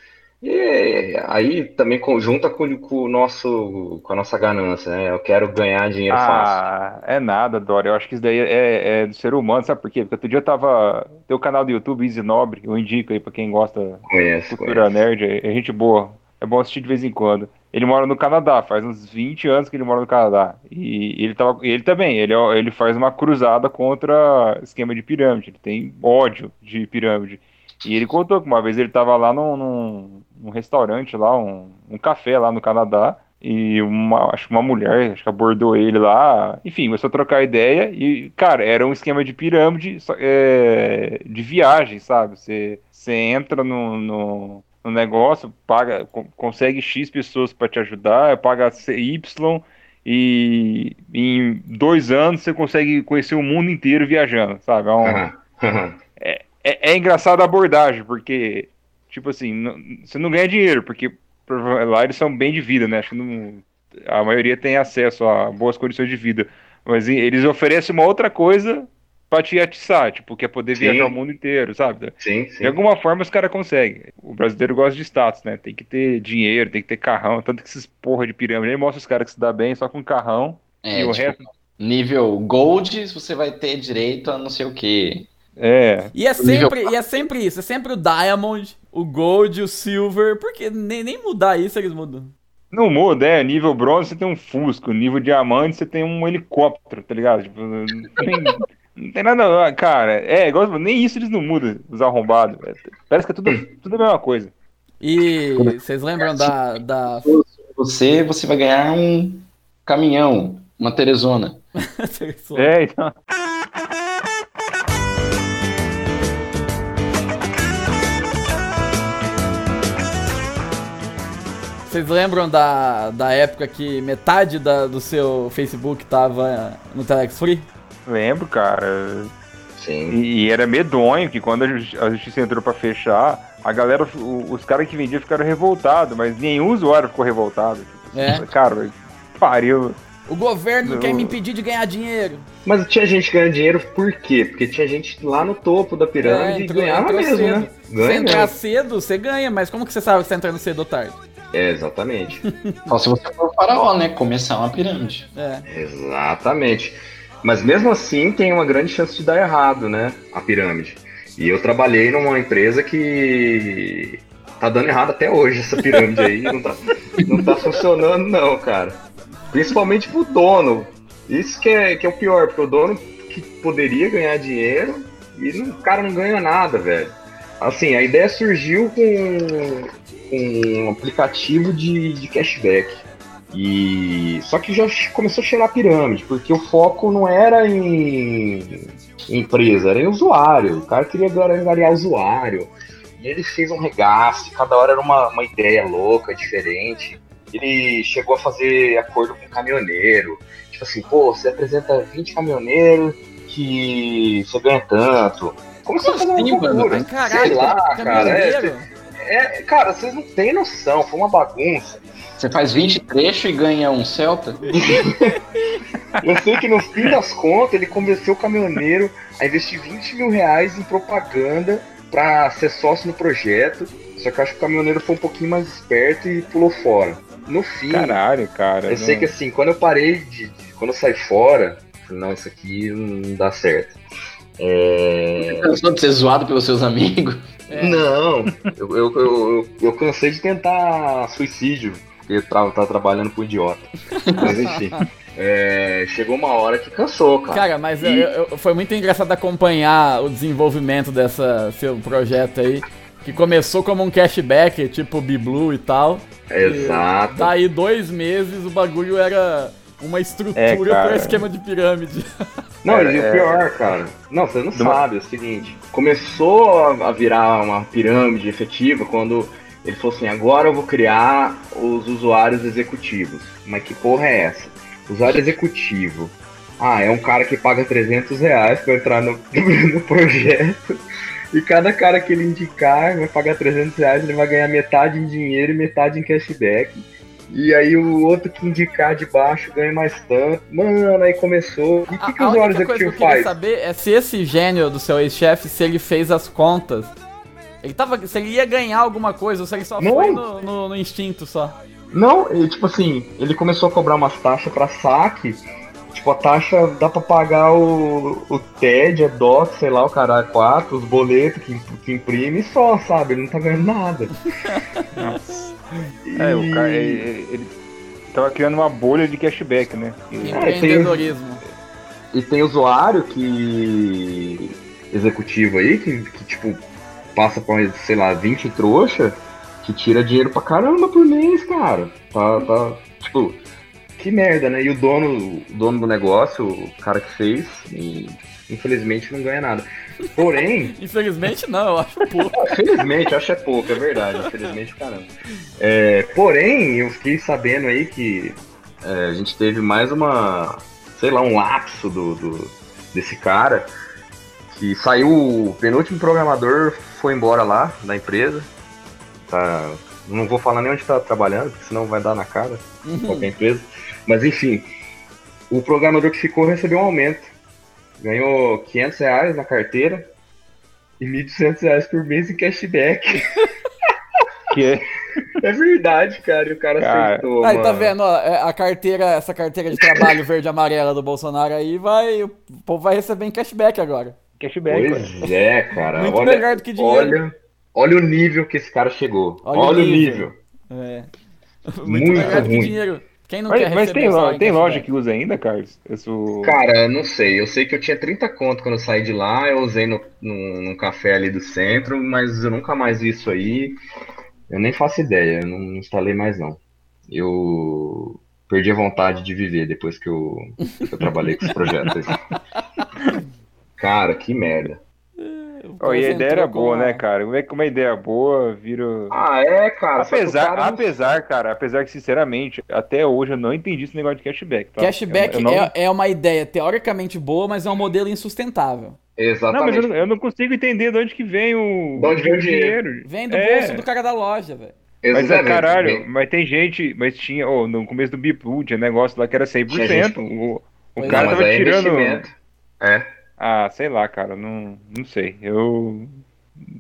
Speaker 5: E aí também conjunta com, com o nosso, com a nossa ganância, né? Eu quero ganhar dinheiro fácil.
Speaker 4: Ah, é nada, Dória. Eu acho que isso daí é, é do ser humano, sabe por quê? Porque outro dia eu tava. Tem o canal do YouTube Easy Nobre, eu indico aí pra quem gosta
Speaker 5: Conheço,
Speaker 4: de cultura
Speaker 5: conheço.
Speaker 4: nerd, é, é gente boa. É bom assistir de vez em quando. Ele mora no Canadá, faz uns 20 anos que ele mora no Canadá. E ele, tava, ele também, ele, é- ele faz uma cruzada contra esquema de pirâmide. Ele tem ódio de pirâmide. E ele contou que uma vez ele tava lá num, num, num restaurante lá, um, um café lá no Canadá. E uma, acho que uma mulher, acho que abordou ele lá. Enfim, começou a trocar ideia. E, cara, era um esquema de pirâmide é, de viagem, sabe? Você, você entra no, no, no negócio, paga, co- consegue X pessoas para te ajudar, paga Y. E em dois anos você consegue conhecer o mundo inteiro viajando, sabe? É um,
Speaker 5: Aham.
Speaker 4: É, é engraçada a abordagem, porque, tipo assim, não- você não ganha dinheiro, porque lá eles são bem de vida, né? Acho que não- a maioria tem acesso a boas condições de vida. Mas eles oferecem uma outra coisa pra te atiçar, tipo, que é poder
Speaker 5: Sim.
Speaker 4: viajar o mundo inteiro, sabe?
Speaker 5: Sim, sim.
Speaker 4: De alguma forma os caras conseguem. O brasileiro gosta de status, né? Tem que ter dinheiro, tem que ter carrão. Tanto que esses porra de pirâmide aí mostra os caras que se dá bem só com carrão.
Speaker 3: é,
Speaker 4: e o
Speaker 3: tipo,
Speaker 4: resto.
Speaker 3: nível gold, você vai ter direito a não sei o quê.
Speaker 4: É.
Speaker 2: E é
Speaker 3: O nível
Speaker 2: sempre, e é sempre isso, é sempre o Diamond, o Gold, o Silver, porque nem, nem mudar isso eles mudam.
Speaker 4: Não muda, é. Nível bronze você tem um Fusco, nível diamante você tem um helicóptero, tá ligado? Tipo, não tem, não tem nada. Cara, é, igual, nem isso eles não mudam, os arrombados. velho. Parece que é tudo, tudo a mesma coisa.
Speaker 2: E vocês lembram da, da...
Speaker 3: Você, você vai ganhar um caminhão, uma Teresona.
Speaker 4: É, então.
Speaker 2: Vocês lembram da, da época que metade da, do seu Facebook tava no Telex Free?
Speaker 4: Lembro, cara.
Speaker 5: Sim.
Speaker 4: E, e era medonho que quando a justi- a justiça entrou pra fechar, a galera, o- os caras que vendiam ficaram revoltados, mas nenhum usuário ficou revoltado.
Speaker 2: É.
Speaker 4: Cara, pariu.
Speaker 2: O governo
Speaker 4: Não.
Speaker 2: quer me impedir de ganhar dinheiro.
Speaker 5: Mas tinha gente ganhando dinheiro por quê? Porque tinha gente lá no topo da pirâmide e
Speaker 2: entrou-
Speaker 5: ganhava
Speaker 2: entrou
Speaker 5: mesmo,
Speaker 2: cedo.
Speaker 5: né?
Speaker 2: Se
Speaker 5: Ganha
Speaker 2: entrar
Speaker 5: mesmo.
Speaker 2: cedo, você ganha, mas como que você sabe que você tá entrando cedo ou tarde?
Speaker 5: É, exatamente.
Speaker 3: Só se você for faraó, né? Começar uma pirâmide.
Speaker 2: É.
Speaker 5: Exatamente. Mas mesmo assim tem uma grande chance de dar errado, né? A pirâmide. E eu trabalhei numa empresa que tá dando errado até hoje essa pirâmide aí. não, tá, não tá funcionando, não, cara. Principalmente pro dono. Isso que é, que é o pior, porque o dono que poderia ganhar dinheiro e não- o cara não ganha nada, velho. Assim, a ideia surgiu com, com um aplicativo de, de cashback. E só que já começou a cheirar pirâmide, porque o foco não era em empresa, era em usuário. O cara queria angariar usuário. E ele fez um regaço, cada hora era uma, uma ideia louca, diferente. Ele chegou a fazer acordo com caminhoneiro. Tipo assim, pô, você apresenta 20 caminhoneiros que você ganha tanto. Como você fazer
Speaker 3: assim, mano?
Speaker 2: caralho,
Speaker 5: Sei lá, cara. É? É, cara, vocês não têm noção, foi uma bagunça.
Speaker 3: Você faz 20 trechos e ganha um Celta?
Speaker 5: Eu sei que no fim das contas ele convenceu o caminhoneiro a investir 20 mil reais em propaganda pra ser sócio no projeto. Só que eu acho que o caminhoneiro foi um pouquinho mais esperto e pulou fora. No fim,
Speaker 4: Caralho, cara.
Speaker 5: eu sei
Speaker 4: não-
Speaker 5: que assim, quando eu parei de. quando eu saí fora, eu falei, não, isso aqui não dá certo. É...
Speaker 3: Cansou de ser zoado pelos seus amigos?
Speaker 2: É.
Speaker 5: Não, eu, eu, eu, eu, cansei de tentar suicídio, porque eu tava, tava trabalhando pro idiota. Mas enfim. é, chegou uma hora que cansou, cara.
Speaker 2: Cara, mas
Speaker 5: E-
Speaker 2: eu- eu- foi muito engraçado acompanhar o desenvolvimento dessa seu projeto aí. Que começou como um cashback, tipo Biblu e tal.
Speaker 5: Exato.
Speaker 2: Daí dois meses o bagulho era uma estrutura
Speaker 4: É,
Speaker 2: pra esquema de pirâmide.
Speaker 5: Não,
Speaker 4: É,
Speaker 5: e o
Speaker 4: é.
Speaker 5: pior, cara. Não, você não
Speaker 4: uma-
Speaker 5: sabe, é o seguinte. Começou a, a virar uma pirâmide efetiva quando ele falou assim, agora eu vou criar os usuários executivos. Mas que porra é essa? Usuário executivo. Ah, é um cara que paga 300 reais pra entrar no, no projeto. E cada cara que ele indicar vai pagar 300 reais, ele vai ganhar metade em dinheiro e metade em cashback. E aí o outro que indicar de baixo ganha mais tanto. Mano, aí começou. E o que, que
Speaker 2: a
Speaker 5: o usuário
Speaker 2: única coisa que eu queria
Speaker 5: faz?
Speaker 2: saber é se esse gênio do seu ex-chefe, se ele fez as contas. Ele tava. Se ele ia ganhar alguma coisa, ou se ele só
Speaker 5: Não.
Speaker 2: foi no, no- no instinto só.
Speaker 5: Não, ele, tipo assim, ele começou a cobrar umas taxas pra saque. Tipo, a taxa dá pra pagar o, o TED, a DOC, sei lá, o caralho, 4, os boletos que, que imprime só, sabe? Ele não tá ganhando nada. E-
Speaker 4: É, o cara, ele, ele tava criando uma bolha de cashback, né? E-
Speaker 2: Empreendedorismo.
Speaker 5: E tem usuário que. executivo aí, que, que tipo, passa por, sei lá, 20 trouxa, que tira dinheiro pra caramba por mês, cara. Tá, tá. Tipo, que merda, né? E o dono, o dono do negócio, o cara que fez, e, infelizmente não ganha nada. Porém,
Speaker 2: Infelizmente não, eu acho pouco.
Speaker 5: Felizmente, eu acho é pouco, é verdade. Infelizmente, caramba. É, porém, eu fiquei sabendo aí que é, a gente teve mais uma, sei lá, um lapso do, do- desse cara. Que saiu o penúltimo programador, foi embora lá da empresa. Tá, não vou falar nem onde tá trabalhando, porque senão vai dar na cara qualquer empresa. Mas enfim, o programador que ficou recebeu um aumento. Ganhou 500 reais na carteira e 1.200 reais por mês em cashback.
Speaker 4: Que é,
Speaker 5: É verdade, cara. E o cara,
Speaker 4: Cara.
Speaker 5: aceitou.
Speaker 2: Aí, tá
Speaker 5: mano.
Speaker 2: vendo, ó, é, a carteira, essa carteira de trabalho verde e amarela do Bolsonaro aí, vai, o povo vai receber em cashback agora.
Speaker 4: cashback, cara.
Speaker 5: Pois é, cara.
Speaker 2: Muito
Speaker 5: olha,
Speaker 2: melhor do que dinheiro.
Speaker 5: Olha, olha o nível que esse cara chegou.
Speaker 2: Olha
Speaker 5: Olha,
Speaker 2: o nível.
Speaker 5: nível.
Speaker 2: É.
Speaker 5: Muito
Speaker 2: melhor do que
Speaker 5: ruim.
Speaker 2: dinheiro. Quem não
Speaker 4: Mas,
Speaker 2: quer
Speaker 4: mas tem, lo-
Speaker 2: em
Speaker 4: tem loja que usa ainda, Carlos? Isso...
Speaker 5: Cara, não sei. Eu sei que eu tinha 30 conto quando eu saí de lá. Eu usei no, num, num café ali do centro, mas eu nunca mais vi isso aí. Eu nem faço ideia. Eu não instalei mais, não. Eu perdi a vontade de viver depois que eu, que eu trabalhei com esse projeto. aí. Cara, que merda.
Speaker 2: O
Speaker 4: Ó, e a ideia era boa, né, cara? Como é que uma ideia boa vira.
Speaker 5: Ah, é, cara.
Speaker 4: Apesar,
Speaker 5: cara não-
Speaker 4: apesar, cara, apesar que, sinceramente, até hoje eu não entendi esse negócio de cashback. Tá?
Speaker 2: Cashback
Speaker 4: Eu- eu não-
Speaker 2: é, é uma ideia teoricamente boa, mas é um modelo insustentável.
Speaker 4: Não, mas
Speaker 5: Exatamente.
Speaker 4: eu não, eu não consigo entender de onde que vem o,
Speaker 5: De onde vem o dinheiro.
Speaker 2: Vem do
Speaker 4: É.
Speaker 2: bolso do cara da loja, velho.
Speaker 4: Mas é
Speaker 5: Exatamente.
Speaker 4: caralho, mas tem gente, mas tinha, oh, no começo do Bipu, tinha negócio lá que era 100%.
Speaker 5: Tinha gente-
Speaker 4: O, o
Speaker 2: Pois
Speaker 4: cara
Speaker 5: Não,
Speaker 4: tava
Speaker 5: é
Speaker 4: tirando.
Speaker 5: É.
Speaker 4: Ah, sei lá, cara, não, não sei. Eu.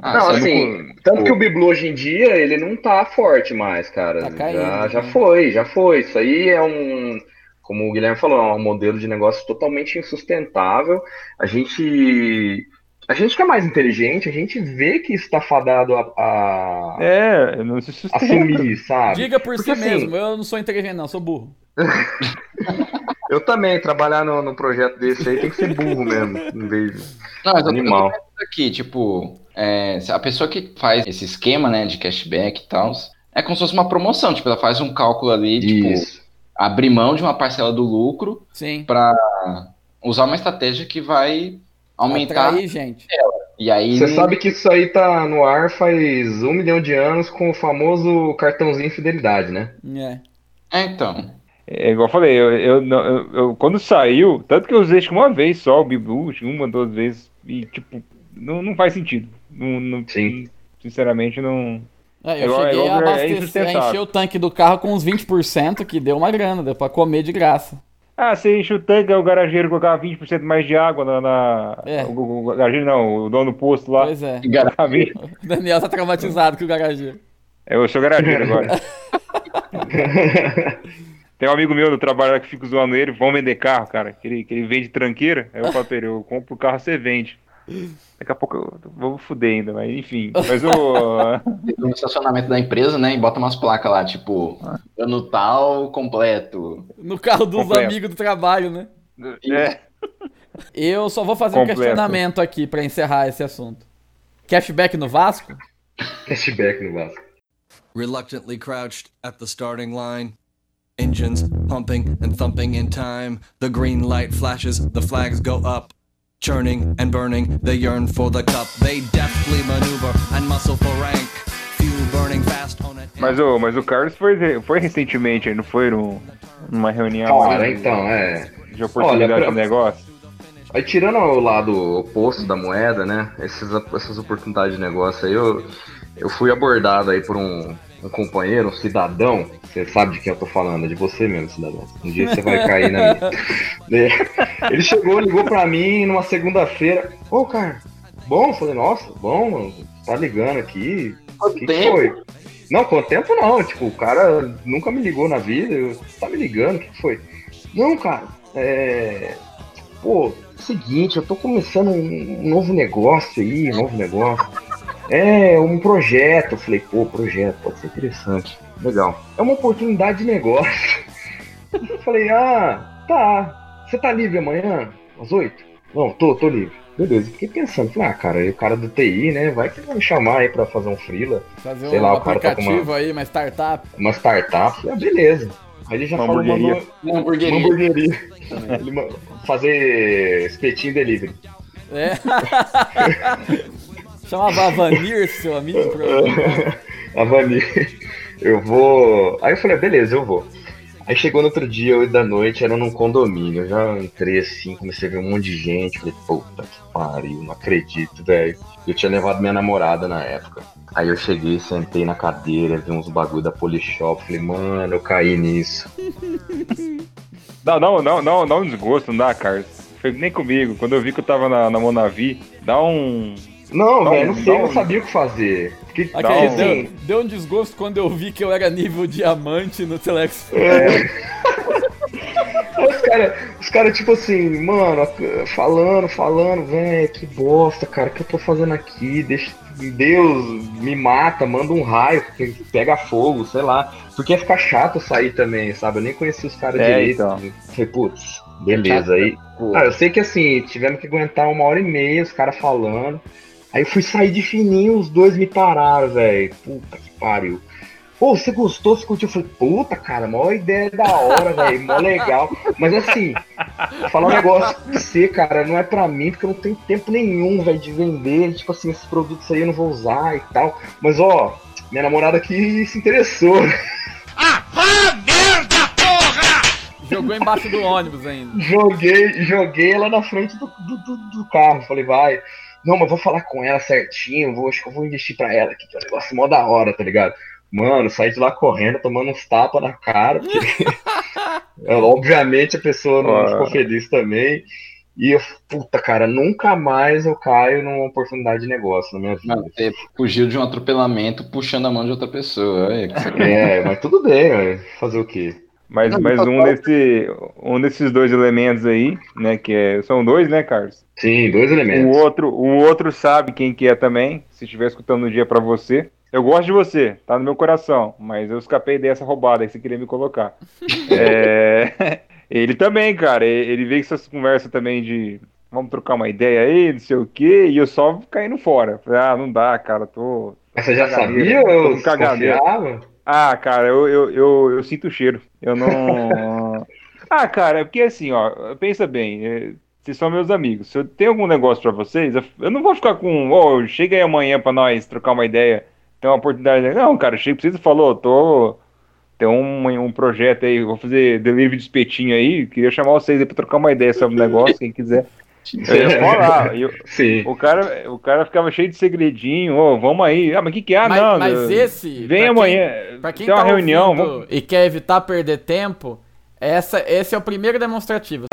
Speaker 3: Ah,
Speaker 5: não, assim, tanto que o Biblu hoje em dia, ele não tá forte mais, cara.
Speaker 2: Tá caindo,
Speaker 5: já, já
Speaker 2: né?
Speaker 5: foi, já foi. Isso aí é um, como o Guilherme falou, é um modelo de negócio totalmente insustentável. A gente, a gente que é mais inteligente, a gente vê que isso tá fadado a, a
Speaker 4: É, não se sustenta.
Speaker 5: assumir, sabe?
Speaker 2: Diga por
Speaker 5: Porque,
Speaker 2: si
Speaker 5: assim,
Speaker 2: mesmo, eu não sou inteligente não, sou burro.
Speaker 5: Eu também, trabalhar no, no projeto desse aí tem que ser burro mesmo, em vez de
Speaker 3: Não, mas eu eu tô
Speaker 5: animal.
Speaker 3: pensando aqui, tipo, é, a pessoa que faz esse esquema, né, de cashback e tal, é como se fosse uma promoção, tipo, ela faz um cálculo ali, tipo,
Speaker 5: Isso.
Speaker 3: abrir mão de uma parcela do lucro
Speaker 2: Sim.
Speaker 3: pra usar uma estratégia que vai aumentar.
Speaker 2: Atrair gente.
Speaker 3: E aí.
Speaker 5: Você sabe que isso aí tá no ar faz um milhão de anos com o famoso cartãozinho fidelidade, né?
Speaker 2: É.
Speaker 3: É, então.
Speaker 4: É igual eu falei, eu, eu, eu- eu- quando saiu, tanto que eu usei uma vez só o que uma, duas vezes, e tipo, não, não faz sentido. Não, não-
Speaker 5: Sim.
Speaker 4: Sinceramente, não.
Speaker 2: É, eu
Speaker 4: Igual-
Speaker 2: cheguei
Speaker 4: igual
Speaker 2: a
Speaker 4: é
Speaker 2: abastecer, a
Speaker 4: insustentável.
Speaker 2: encher o tanque do carro com uns 20%, que deu uma grana, deu pra comer de graça.
Speaker 4: Ah, você enche o tanque, o garageiro colocava 20% mais de água na. na-
Speaker 2: É.
Speaker 4: o, o- o garageiro não, o dono do posto lá.
Speaker 2: Pois é.
Speaker 4: colocava 20.
Speaker 2: O Daniel tá traumatizado com o garageiro.
Speaker 4: Eu sou garageiro agora. Tem um amigo meu do trabalho lá que fica zoando ele, vão vender carro, cara, que ele, que ele vende tranqueira. Aí eu falo pra ele, eu compro o carro, você vende. Daqui a pouco eu vou fuder ainda, mas enfim. Mas o.
Speaker 3: No estacionamento da empresa, né? E bota umas placas lá, tipo, ano tal completo.
Speaker 2: No carro dos
Speaker 4: Completo.
Speaker 2: amigos do trabalho, né?
Speaker 4: é,
Speaker 2: Eu só vou fazer um
Speaker 4: Completo.
Speaker 2: questionamento aqui pra encerrar esse assunto. Cashback no Vasco?
Speaker 5: Cashback no Vasco.
Speaker 8: reluctantly crouched at the starting line. Engines pumping and thumping in time. The green light flashes, the flags go up. Churning and burning, they yearn for the cup. They deftly maneuver and muscle for rank. Fuel burning fast on it.
Speaker 4: mas, o, mas o Carlos foi, foi recentemente, não foi num- numa reunião
Speaker 5: Cara, então, é.
Speaker 4: de oportunidade
Speaker 5: Olha, pra-
Speaker 4: de negócio.
Speaker 5: Aí tirando o lado oposto da moeda, né? Esses, essas oportunidades de negócio aí, eu, eu fui abordado aí por um, um companheiro, um cidadão. Você sabe de quem eu tô falando, é de você mesmo, cidadão. Um dia você vai cair na minha. É, Ele chegou, ligou pra mim numa segunda-feira. Ô, cara, bom? Eu falei, nossa, bom, mano, tá ligando aqui. O que, que foi? Não, quanto tempo não. Tipo, o cara nunca me ligou na vida. Eu, tá me ligando, o que, que foi? Não, cara, é. Pô, seguinte, eu tô começando um, um novo negócio aí, um novo negócio. É, um projeto. Eu falei, pô, projeto, pode ser interessante. Legal. É uma oportunidade de negócio. Eu falei, ah, tá. Você tá livre amanhã? Às oito? Não, tô, tô livre. Beleza, fiquei pensando, falei, ah, cara, e o cara do TI, né? Vai que vai me chamar aí pra fazer um freela,
Speaker 2: Fazer
Speaker 5: Sei
Speaker 2: um
Speaker 5: lá, o cara tá com
Speaker 2: aplicativo aí, uma startup.
Speaker 5: uma startup. Falei, ah, beleza. Aí ele já
Speaker 4: Uma
Speaker 5: falou,
Speaker 4: hamburgueria.
Speaker 5: mandou
Speaker 3: Uma
Speaker 5: uma
Speaker 3: hamburgueria.
Speaker 5: hamburgueria. Ele fazer espetinho delivery.
Speaker 2: É. Chamava Vanir, seu amigo.
Speaker 5: a Vani, eu vou. Aí eu falei, beleza, eu vou. Aí chegou no outro dia, 8 da noite, era num condomínio. Eu já entrei assim, comecei a ver um monte de gente. Falei, puta que pariu, não acredito, velho. Eu tinha levado minha namorada na época. Aí eu cheguei, sentei na cadeira, vi uns bagulho da Polishop. Falei, mano, eu caí nisso.
Speaker 4: Não, não, não, não, dá um desgosto, não dá, Carlos. Foi nem comigo. Quando eu vi que eu tava na, na Monavi, dá um.
Speaker 5: Não,
Speaker 4: Não,
Speaker 5: velho, não sei,
Speaker 4: não.
Speaker 5: não sabia o que fazer. Fiquei,
Speaker 2: Aquele,
Speaker 4: Não.
Speaker 2: deu, deu um desgosto quando eu vi que eu era nível diamante no Telex.
Speaker 5: Os caras, os cara, tipo assim, mano, falando, falando, velho, que bosta, cara, o que eu tô fazendo aqui? Deixa, Deus me mata, manda um raio, que pega fogo, sei lá. Porque ia ficar chato sair também, sabe? Eu nem conhecia os caras
Speaker 4: É,
Speaker 5: direito.
Speaker 4: então.
Speaker 5: Falei, putz, beleza. Aí, ah, eu sei que assim, tivemos que aguentar uma hora e meia, os caras falando. Aí eu fui sair de fininho, os dois me pararam, velho. Puta que pariu. Pô, você gostou, você curtiu? Eu falei, puta, cara, maior ideia da hora, velho, mó legal. Mas assim, falar um negócio pra você, cara, não é pra mim, porque eu não tenho tempo nenhum, velho, de vender. Tipo assim, esses produtos aí eu não vou usar e tal. Mas ó, minha namorada aqui se interessou.
Speaker 2: Jogou embaixo do ônibus ainda.
Speaker 5: Joguei, joguei ela na frente do, do, do- do carro. Falei, vai. Não, mas vou falar com ela certinho, vou, acho que eu vou investir pra ela aqui, que é um negócio mó da hora, tá ligado? Mano, saí de lá correndo, tomando uns tapas na cara. porque- Eu, obviamente a pessoa não
Speaker 4: Ah.
Speaker 5: ficou feliz também. E eu, puta, cara, nunca mais eu caio numa oportunidade de negócio na minha vida.
Speaker 3: Mano, você fugiu de um atropelamento puxando a mão de outra pessoa. Sacanagem.
Speaker 5: É, mas tudo bem, fazer o quê?
Speaker 4: Mas,
Speaker 3: Não,
Speaker 4: mas
Speaker 3: tá
Speaker 4: um, desse, um desses dois elementos aí, né? Que é, são dois, né, Carlos?
Speaker 5: Sim, dois
Speaker 4: O
Speaker 5: elementos.
Speaker 4: outro, o outro sabe quem que é também, se estiver escutando no dia pra você. Eu gosto de você, tá no meu coração, mas eu escapei dessa roubada aí que você queria me colocar. É, ele também, cara, ele veio com essas conversas também de vamos trocar uma ideia aí, não sei o quê, e eu só caindo fora. Falei, ah, não dá, cara, tô.
Speaker 5: Mas você já sabia
Speaker 4: tô
Speaker 5: ou desconfiava?
Speaker 4: Ah, cara, eu, eu, eu, eu sinto o cheiro. Eu não. ah, cara, é porque assim, ó, pensa bem, é, vocês são meus amigos. Se eu tenho algum negócio pra vocês, eu, eu não vou ficar com, ô, chega aí amanhã pra nós trocar uma ideia, ter uma oportunidade. Não, cara, chega e falou, tô. Tem um, um projeto aí, vou fazer delivery de espetinho aí. Queria chamar vocês aí pra trocar uma ideia sobre o negócio, quem quiser. Eu ia falar. eu-
Speaker 5: Sim.
Speaker 4: o, cara, o cara ficava cheio de segredinho, ô, vamos aí. Ah, mas o que que é? Ah,
Speaker 2: mas,
Speaker 4: não.
Speaker 2: mas esse.
Speaker 4: Vem
Speaker 2: pra quem-
Speaker 4: amanhã.
Speaker 2: Pra quem
Speaker 4: tem uma
Speaker 2: tá
Speaker 4: reunião.
Speaker 2: ouvindo
Speaker 4: vamos-
Speaker 2: e quer evitar perder tempo, essa, esse é o primeiro demonstrativo.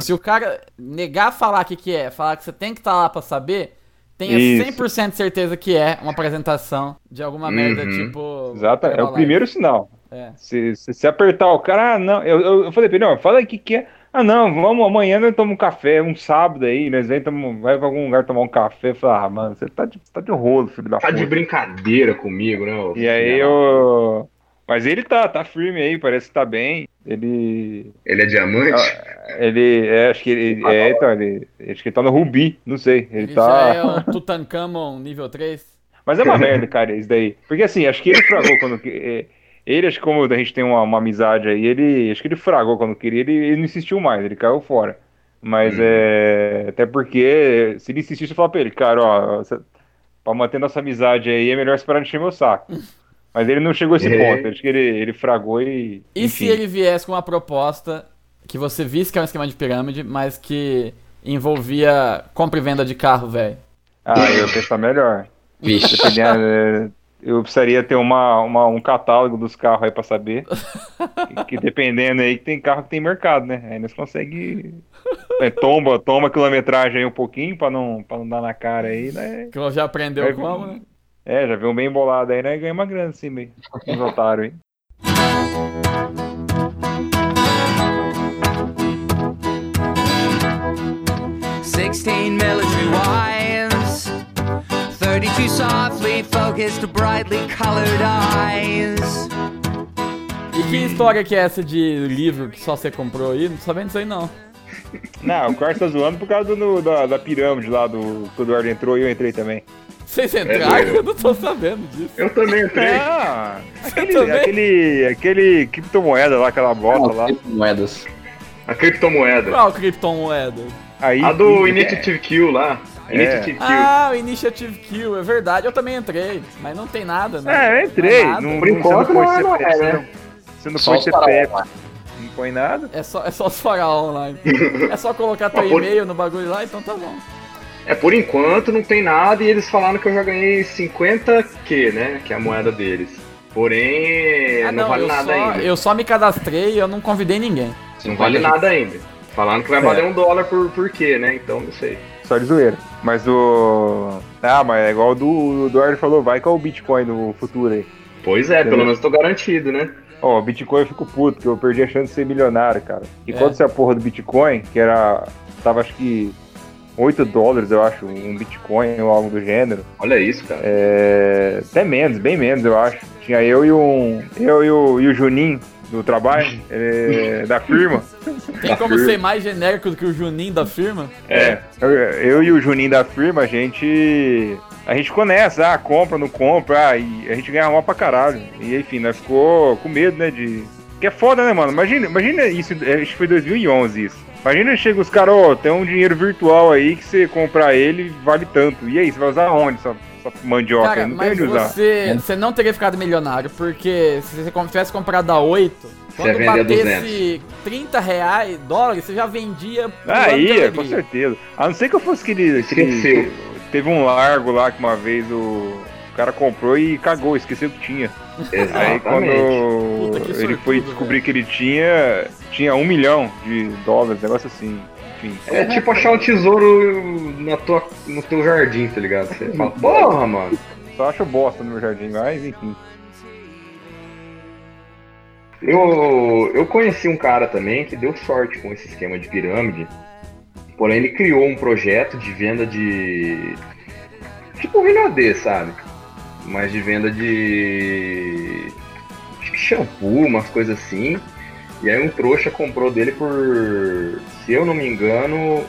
Speaker 2: Se o cara negar falar o que, que é, falar que você tem que estar lá pra saber, tenha
Speaker 4: Isso.
Speaker 2: 100% de certeza que é uma apresentação de alguma merda,
Speaker 5: Uhum.
Speaker 2: tipo.
Speaker 4: Exato, é o primeiro sinal.
Speaker 2: É.
Speaker 4: Se, se, se apertar o cara, ah, não. Eu, eu, eu falei pra ele, não, fala aí o que, que é. Ah, não, vamos, amanhã nós tomamos um café, um sábado aí, nós vem, tamo, vai pra algum lugar tomar um café. Eu falei, ah, mano, você tá de, tá de rolo, filho da
Speaker 5: Tá de
Speaker 4: puta.
Speaker 5: brincadeira comigo, né? ô
Speaker 4: E aí eu. Mas ele tá, tá firme aí, parece que tá bem. Ele.
Speaker 5: Ele é diamante?
Speaker 4: Ele. É, acho que ele. É, então, ele. Acho que ele tá no Rubi, não sei. Ele,
Speaker 2: Ele
Speaker 4: tá.
Speaker 2: já é um Tutankhamon nível 3.
Speaker 4: Mas é uma merda, cara, isso daí. Porque assim, acho que ele fragou quando. que- é, Ele, acho que como a gente tem uma, uma amizade aí, ele. Acho que ele fragou quando queria, ele, ele não insistiu mais, ele caiu fora. Mas
Speaker 5: Uhum.
Speaker 4: é. Até porque, se ele insistisse, eu falava pra ele, cara, ó, você- pra manter nossa amizade aí, é melhor você parar de encher meu saco. Mas ele não chegou a esse
Speaker 5: É.
Speaker 4: ponto, acho que ele, ele fragou e.
Speaker 2: E
Speaker 4: enfim.
Speaker 2: se ele viesse com uma proposta que você visse que é um esquema de pirâmide, mas que envolvia compra e venda de carro, velho?
Speaker 4: Ah, eu ia pensar melhor.
Speaker 3: Vixe.
Speaker 4: Dependendo, eu precisaria ter uma, uma- um catálogo dos carros aí pra saber. que, que dependendo aí, que tem carro que tem mercado, né? Aí nós conseguimos. É, tomba, toma a quilometragem aí um pouquinho pra não, pra não dar na cara aí, né?
Speaker 2: Que já aprendeu
Speaker 4: Vai-
Speaker 2: como, né?
Speaker 4: É, já viu um bem bolado aí, né? Ganha uma grana assim, meio. Uns otários aí.
Speaker 9: 16 military wives, 32 softly focused, brightly colored eyes.
Speaker 2: E que história que é essa de livro que só você comprou aí? Não tô sabendo disso aí, não.
Speaker 4: Não, o Carlos tá zoando por causa do, da, da pirâmide lá do. Que o Eduardo entrou e eu entrei também.
Speaker 2: Vocês
Speaker 5: É
Speaker 2: entraram?
Speaker 5: doido.
Speaker 2: eu não tô sabendo disso.
Speaker 5: Eu também entrei.
Speaker 4: Ah, aquele,
Speaker 2: também?
Speaker 4: aquele, aquele criptomoeda lá, aquela bota lá.
Speaker 3: Moedas.
Speaker 5: A criptomoeda.
Speaker 2: Qual criptomoeda?
Speaker 4: Aí,
Speaker 5: A do Initiative Kill lá.
Speaker 4: É.
Speaker 5: Initiative Kill.
Speaker 2: Ah, o Initiative Kill, é verdade. Eu também entrei, mas não tem nada, né?
Speaker 4: É, eu entrei.
Speaker 2: Não é.
Speaker 4: Não,
Speaker 5: Por
Speaker 4: não-
Speaker 5: enquanto,
Speaker 4: você não
Speaker 5: não é,
Speaker 4: põe
Speaker 5: não é,
Speaker 4: CPF,
Speaker 5: né?
Speaker 4: você não- não põe CPF, não põe nada.
Speaker 2: É só, é só os faraó online. É só colocar teu
Speaker 5: Ah, por-
Speaker 2: e-mail no bagulho lá, então tá bom.
Speaker 5: É, por enquanto não tem nada e eles falaram que eu já ganhei 50Q, né? Que é a moeda deles. Porém,
Speaker 2: Ah,
Speaker 5: não, vale
Speaker 2: eu,
Speaker 5: nada
Speaker 2: só,
Speaker 5: ainda.
Speaker 2: eu só me cadastrei e eu não convidei ninguém.
Speaker 5: Não vale nada ainda. Falaram que vai
Speaker 4: É.
Speaker 5: valer um dólar por, por quê, né? Então não sei.
Speaker 4: Só de zoeira. Mas o. Ah, mas é igual o do Eduardo falou, vai com o Bitcoin no futuro aí.
Speaker 5: Pois é,
Speaker 4: Entendeu?
Speaker 5: pelo menos tô garantido, né?
Speaker 4: Ó, o Bitcoin eu fico puto, porque eu perdi a chance de ser milionário, cara. E
Speaker 2: É.
Speaker 4: quando você a porra do Bitcoin, que era. Tava acho que 8 dólares, eu acho, um Bitcoin ou algo do gênero.
Speaker 5: Olha isso, cara.
Speaker 4: É, até menos, bem menos, eu acho. Tinha eu e um. Eu e o, e o Juninho do trabalho, é, da firma.
Speaker 2: Tem como ser mais genérico do que o Juninho da firma?
Speaker 4: É, eu, eu e o Juninho da firma, a gente. A gente ficou nessa, ah, compra, não compra, ah, e a gente ganhava mal pra caralho. E enfim, nós ficou com medo, né, de. Que é foda, né, mano? Imagina, imagina isso, é, acho que foi 2011 isso. Imagina chega os caras, ó, tem um dinheiro virtual aí que você comprar ele vale tanto. E aí, você vai usar onde essa, essa mandioca
Speaker 2: Cara,
Speaker 4: aí, não
Speaker 2: mas
Speaker 4: tem onde usar.
Speaker 2: você, você não teria ficado milionário, porque se você tivesse comprado a 8, quando batesse 30 reais, dólares, você já vendia por
Speaker 4: Ah, com certeza. A não ser que eu fosse aquele. aquele
Speaker 5: Esqueceu.
Speaker 4: teve um largo lá que uma vez o, cara comprou e cagou, esqueceu que tinha. Aí quando
Speaker 5: Exatamente.
Speaker 2: Puta, que
Speaker 4: ele foi
Speaker 2: sortudo,
Speaker 4: descobrir que ele tinha, tinha um milhão de dólares, negócio assim. Enfim.
Speaker 5: É tipo achar um tesouro na tua, no teu jardim, tá ligado? Você fala, porra, mano.
Speaker 4: Só acho bosta no meu jardim, mas enfim.
Speaker 5: Eu, eu conheci um cara também que deu sorte com esse esquema de pirâmide. Porém, ele criou um projeto de venda de. Tipo Rinodê, sabe? Mas de venda de. Acho que shampoo, umas coisas assim. E aí um trouxa comprou dele por. Se eu não me engano.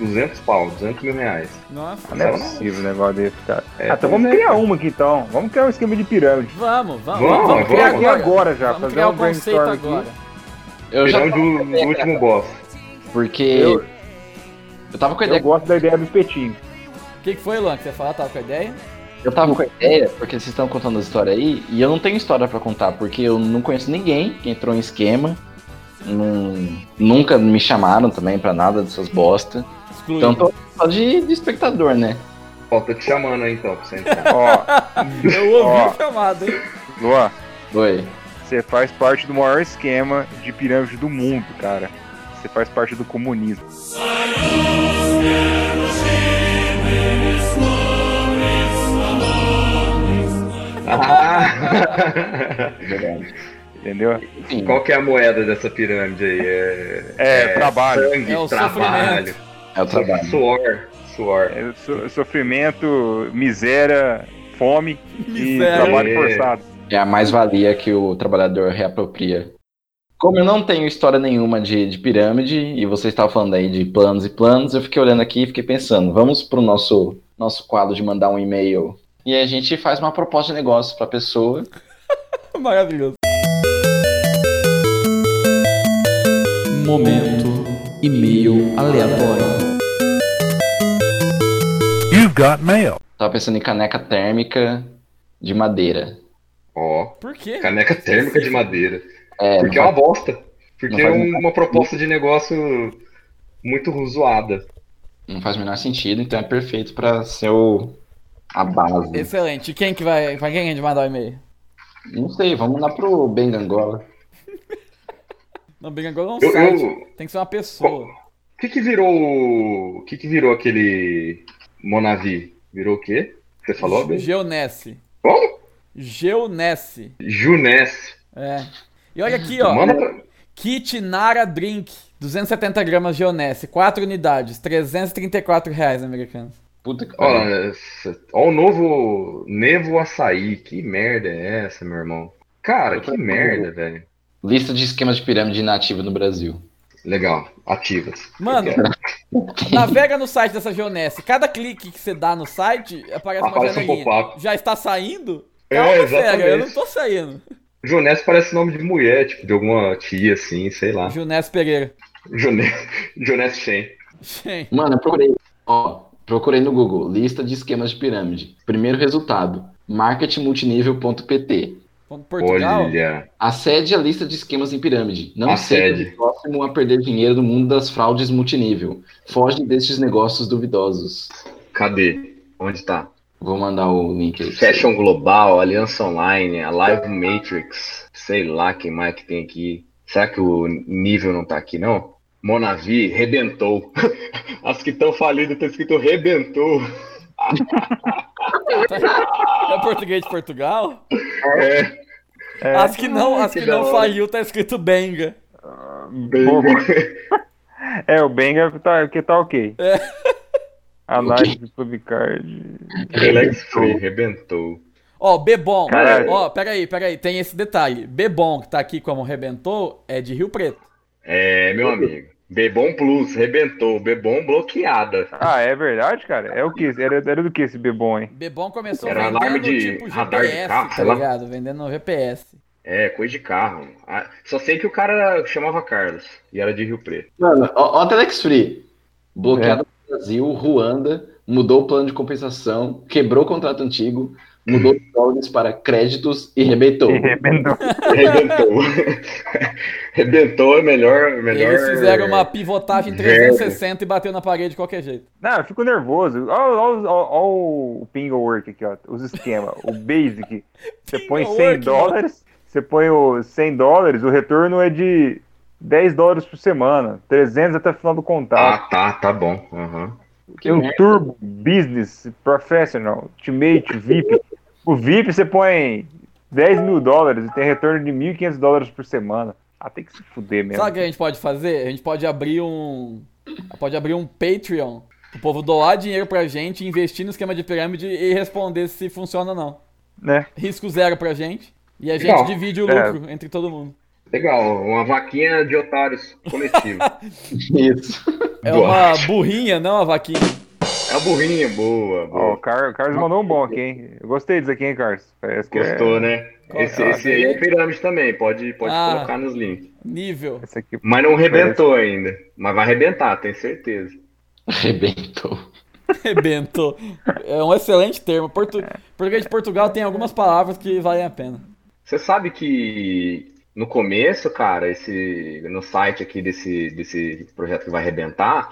Speaker 5: 200 pau, 200 mil reais.
Speaker 2: Nossa,
Speaker 4: Não é possível um negócio desse, cara.
Speaker 5: É,
Speaker 4: ah, então vamos criar uma aqui então. Vamos criar um esquema de pirâmide.
Speaker 2: vamos, vamos,
Speaker 5: Vamos,
Speaker 2: vamos, criar
Speaker 5: vamos.
Speaker 2: agora.
Speaker 4: Agora já,
Speaker 2: Vamos
Speaker 4: fazer
Speaker 2: criar
Speaker 4: um
Speaker 2: o conceito
Speaker 4: brainstorm aqui.
Speaker 2: agora.
Speaker 3: Eu já
Speaker 5: Pirâmide do, do último boss.
Speaker 3: porque
Speaker 4: Eu-
Speaker 3: eu tava com a
Speaker 4: Eu
Speaker 3: ideia,
Speaker 4: gosto da ideia do espetinho.
Speaker 2: O que, que foi, Luan, que você ia falar? Tava com a ideia?
Speaker 3: eu tava com a ideia porque vocês estão contando a história aí e eu não tenho história pra contar porque eu não conheço ninguém que entrou em esquema. Não- nunca me chamaram também pra nada dessas bosta.
Speaker 2: Excluído.
Speaker 3: Então tô só de, de espectador, né?
Speaker 5: Ó, tô te chamando aí então pra você entrar.
Speaker 4: Ó,
Speaker 2: Eu ouvi
Speaker 4: Ó.
Speaker 2: o chamado, hein?
Speaker 4: Luan,
Speaker 3: Oi.
Speaker 4: você faz parte do maior esquema de pirâmide do mundo, cara. Você faz parte do comunismo.
Speaker 5: Ah!
Speaker 4: Entendeu?
Speaker 3: Sim.
Speaker 5: Qual que é a moeda dessa pirâmide aí? É,
Speaker 4: É, trabalho.
Speaker 5: Sangue,
Speaker 2: É o
Speaker 5: trabalho.
Speaker 3: É o trabalho.
Speaker 5: Suor. Suor.
Speaker 4: É so- sofrimento, miséria, fome
Speaker 2: Miséria.
Speaker 4: e trabalho
Speaker 5: É.
Speaker 4: forçado.
Speaker 3: É a mais-valia que o trabalhador reapropria. Como eu não tenho história nenhuma de, de pirâmide, e você estava falando aí de planos e planos, eu fiquei olhando aqui e fiquei pensando, vamos pro nosso, nosso quadro de mandar um e-mail. E a gente faz uma proposta de negócio pra pessoa.
Speaker 2: Maravilhoso. Momento e-mail aleatório.
Speaker 10: You've got mail.
Speaker 3: Tava pensando em caneca térmica de madeira.
Speaker 5: Ó,
Speaker 2: Por quê?
Speaker 5: caneca térmica de madeira.
Speaker 3: É,
Speaker 5: Porque é uma bosta. Porque é
Speaker 3: faz
Speaker 5: um- uma proposta de negócio muito zoada.
Speaker 3: não faz o menor sentido, então é perfeito pra ser o, a base.
Speaker 2: Excelente. Quem que vai. Pra quem a gente mandar o e-mail?
Speaker 3: Não sei, vamos lá pro Bengangola.
Speaker 2: Não, Big Angola é um
Speaker 5: Eu-
Speaker 2: site.
Speaker 5: eu-
Speaker 2: Tem que ser uma pessoa.
Speaker 5: O que que virou o... o que que virou aquele Monavi? Virou o quê? Você falou, Ben?
Speaker 2: Geonesse.
Speaker 5: Como?
Speaker 2: Geonesse.
Speaker 5: Juness.
Speaker 2: É. E olha aqui, ó.
Speaker 5: Manda pra...
Speaker 2: Kit Nara Drink. 270 gramas Geonesse. 4 unidades. 334 reais americanos.
Speaker 3: Puta que pariu.
Speaker 5: Olha, ó o novo Nevo Açaí. Que merda é essa, meu irmão? Cara, que merda, velho.
Speaker 3: Lista de esquemas de pirâmide inativa no Brasil.
Speaker 5: Legal, ativas.
Speaker 2: Mano, navega no site dessa Geonesse. Cada clique que você dá no site, aparece uma
Speaker 5: Aparece um
Speaker 2: janelinha.
Speaker 5: pop-up.
Speaker 2: Já está saindo?
Speaker 5: É,
Speaker 2: Calma,
Speaker 5: exatamente.
Speaker 2: eu não tô saindo.
Speaker 5: Juness parece nome de mulher, tipo, de alguma tia, assim, sei lá.
Speaker 2: Junesse Pereira.
Speaker 5: Juness, Juness Shen.
Speaker 2: Gente,
Speaker 3: Mano, eu procurei. Ó, procurei no Google. Lista de esquemas de pirâmide. Primeiro resultado. marketingmultinível.pt.
Speaker 2: ponto Portugal.
Speaker 5: Olha,
Speaker 3: Acede a lista de esquemas em pirâmide. Não
Speaker 5: Acede.
Speaker 3: seja o próximo a perder dinheiro no mundo das fraudes multinível. Foge destes negócios duvidosos.
Speaker 5: cadê? Onde tá?
Speaker 3: Vou mandar o link aí.
Speaker 5: Fashion Global, Aliança Online, a Live Matrix, sei lá quem mais que tem aqui. Será que o nível não tá aqui, não? Monavi, rebentou. As que estão falidas tá escrito rebentou.
Speaker 2: É português de Portugal?
Speaker 5: É,
Speaker 4: É,
Speaker 2: As que não, as
Speaker 5: que
Speaker 2: não faliu tá escrito Benga.
Speaker 4: Boa. é, o Benga tá, que tá ok.
Speaker 2: É.
Speaker 4: Análise de Publicard.
Speaker 5: Relax Free, rebentou.
Speaker 2: Ó, Bebom.
Speaker 4: Caralho.
Speaker 2: Ó, peraí, peraí, tem esse detalhe. Bebom, que tá aqui como rebentou, é de Rio Preto.
Speaker 5: É, meu amigo. Bebom Plus, rebentou. Bebom bloqueada.
Speaker 4: Ah, é verdade, cara? É o que? Era, era do que esse bebom, hein?
Speaker 2: Bebom começou
Speaker 5: Era
Speaker 2: vendendo
Speaker 5: alarme de
Speaker 2: tipo
Speaker 5: radar de
Speaker 2: GPS,
Speaker 5: carro,
Speaker 2: tá
Speaker 5: sei lá.
Speaker 2: ligado? Vendendo no GPS.
Speaker 5: É, coisa de carro. Ah, Só sei que o cara chamava Carlos e era de Rio Preto.
Speaker 3: Mano, ó, ó Telex Free. Bloqueado no Brasil, Ruanda, mudou o plano de compensação, quebrou o contrato antigo, mudou os dólares para créditos e rebentou.
Speaker 4: E arrebentou.
Speaker 5: Rebentou. Rebentou é melhor. melhor
Speaker 2: Eles fizeram uma pivotagem
Speaker 5: verbo.
Speaker 2: 360 e bateu na parede de qualquer jeito.
Speaker 4: Não, eu fico nervoso. Olha o Pingle Work aqui, ó. Os esquemas. o Basic. Você põe 100
Speaker 2: Work,
Speaker 4: dólares, você põe o 100 dólares, o retorno é de 10 dólares por semana. 300 até o final do
Speaker 5: Ah,
Speaker 4: contrato.
Speaker 5: tá, tá bom. Aham.
Speaker 4: Tem o Turbo, Business, Professional, Ultimate, VIP. O VIP você põe 10 mil dólares e tem retorno de 1.500 dólares por semana. Ah, tem que se fuder mesmo.
Speaker 2: Sabe o que a gente pode fazer? A gente pode abrir um. Pode abrir um Patreon. O povo doar dinheiro pra gente, investir no esquema de pirâmide e responder se funciona ou não.
Speaker 4: Né?
Speaker 2: Risco zero pra gente. E a gente
Speaker 5: Legal.
Speaker 2: divide o
Speaker 4: É.
Speaker 2: lucro entre todo mundo.
Speaker 5: Legal, uma vaquinha de otários coletivo.
Speaker 3: Isso.
Speaker 2: É
Speaker 5: Boa.
Speaker 2: uma burrinha, não a vaquinha.
Speaker 5: É a burrinha, boa, boa.
Speaker 4: o Car- Carlos mandou um bom aqui, hein? Eu gostei disso aqui, hein, Carlos? Parece que
Speaker 5: Gostou,
Speaker 4: é...
Speaker 5: né? Esse,
Speaker 4: Ah,
Speaker 5: esse aí é pirâmide também, pode, pode
Speaker 2: Ah.
Speaker 5: colocar nos links.
Speaker 2: Nível.
Speaker 4: Esse aqui
Speaker 5: Mas não rebentou ainda. Mas vai arrebentar, tenho certeza.
Speaker 3: Rebentou.
Speaker 2: Rebentou. É um excelente termo. Portu... Português de Portugal tem algumas palavras que valem a pena.
Speaker 5: Você sabe que no começo, cara, esse no site aqui desse, desse projeto que vai arrebentar,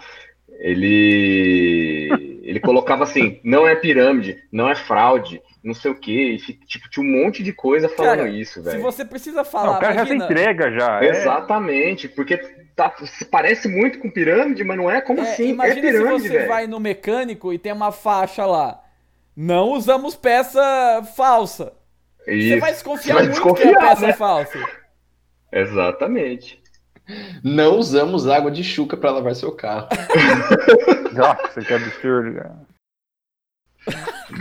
Speaker 5: ele ele colocava assim, não é pirâmide, não é fraude, não sei o quê, e tipo, tinha um monte de coisa falando
Speaker 2: Cara,
Speaker 5: isso,
Speaker 2: Se
Speaker 5: velho.
Speaker 2: você precisa
Speaker 4: Não,
Speaker 2: falar,
Speaker 4: o cara já
Speaker 2: imagina,
Speaker 4: tem entrega já. é.
Speaker 5: Exatamente, porque tá, se parece muito com pirâmide, mas não é como
Speaker 2: é,
Speaker 5: assim, é
Speaker 2: imagina
Speaker 5: pirâmide,
Speaker 2: se você
Speaker 5: velho.
Speaker 2: vai no mecânico e tem uma faixa lá. Não usamos peça falsa. Você
Speaker 5: Isso.
Speaker 2: vai desconfiar
Speaker 5: Você vai
Speaker 2: muito que a
Speaker 5: desconfiar,
Speaker 2: peça
Speaker 5: né?
Speaker 2: é falsa.
Speaker 5: Exatamente.
Speaker 3: Não usamos água de chuca para lavar seu carro.
Speaker 4: Nossa, que absurdo, cara.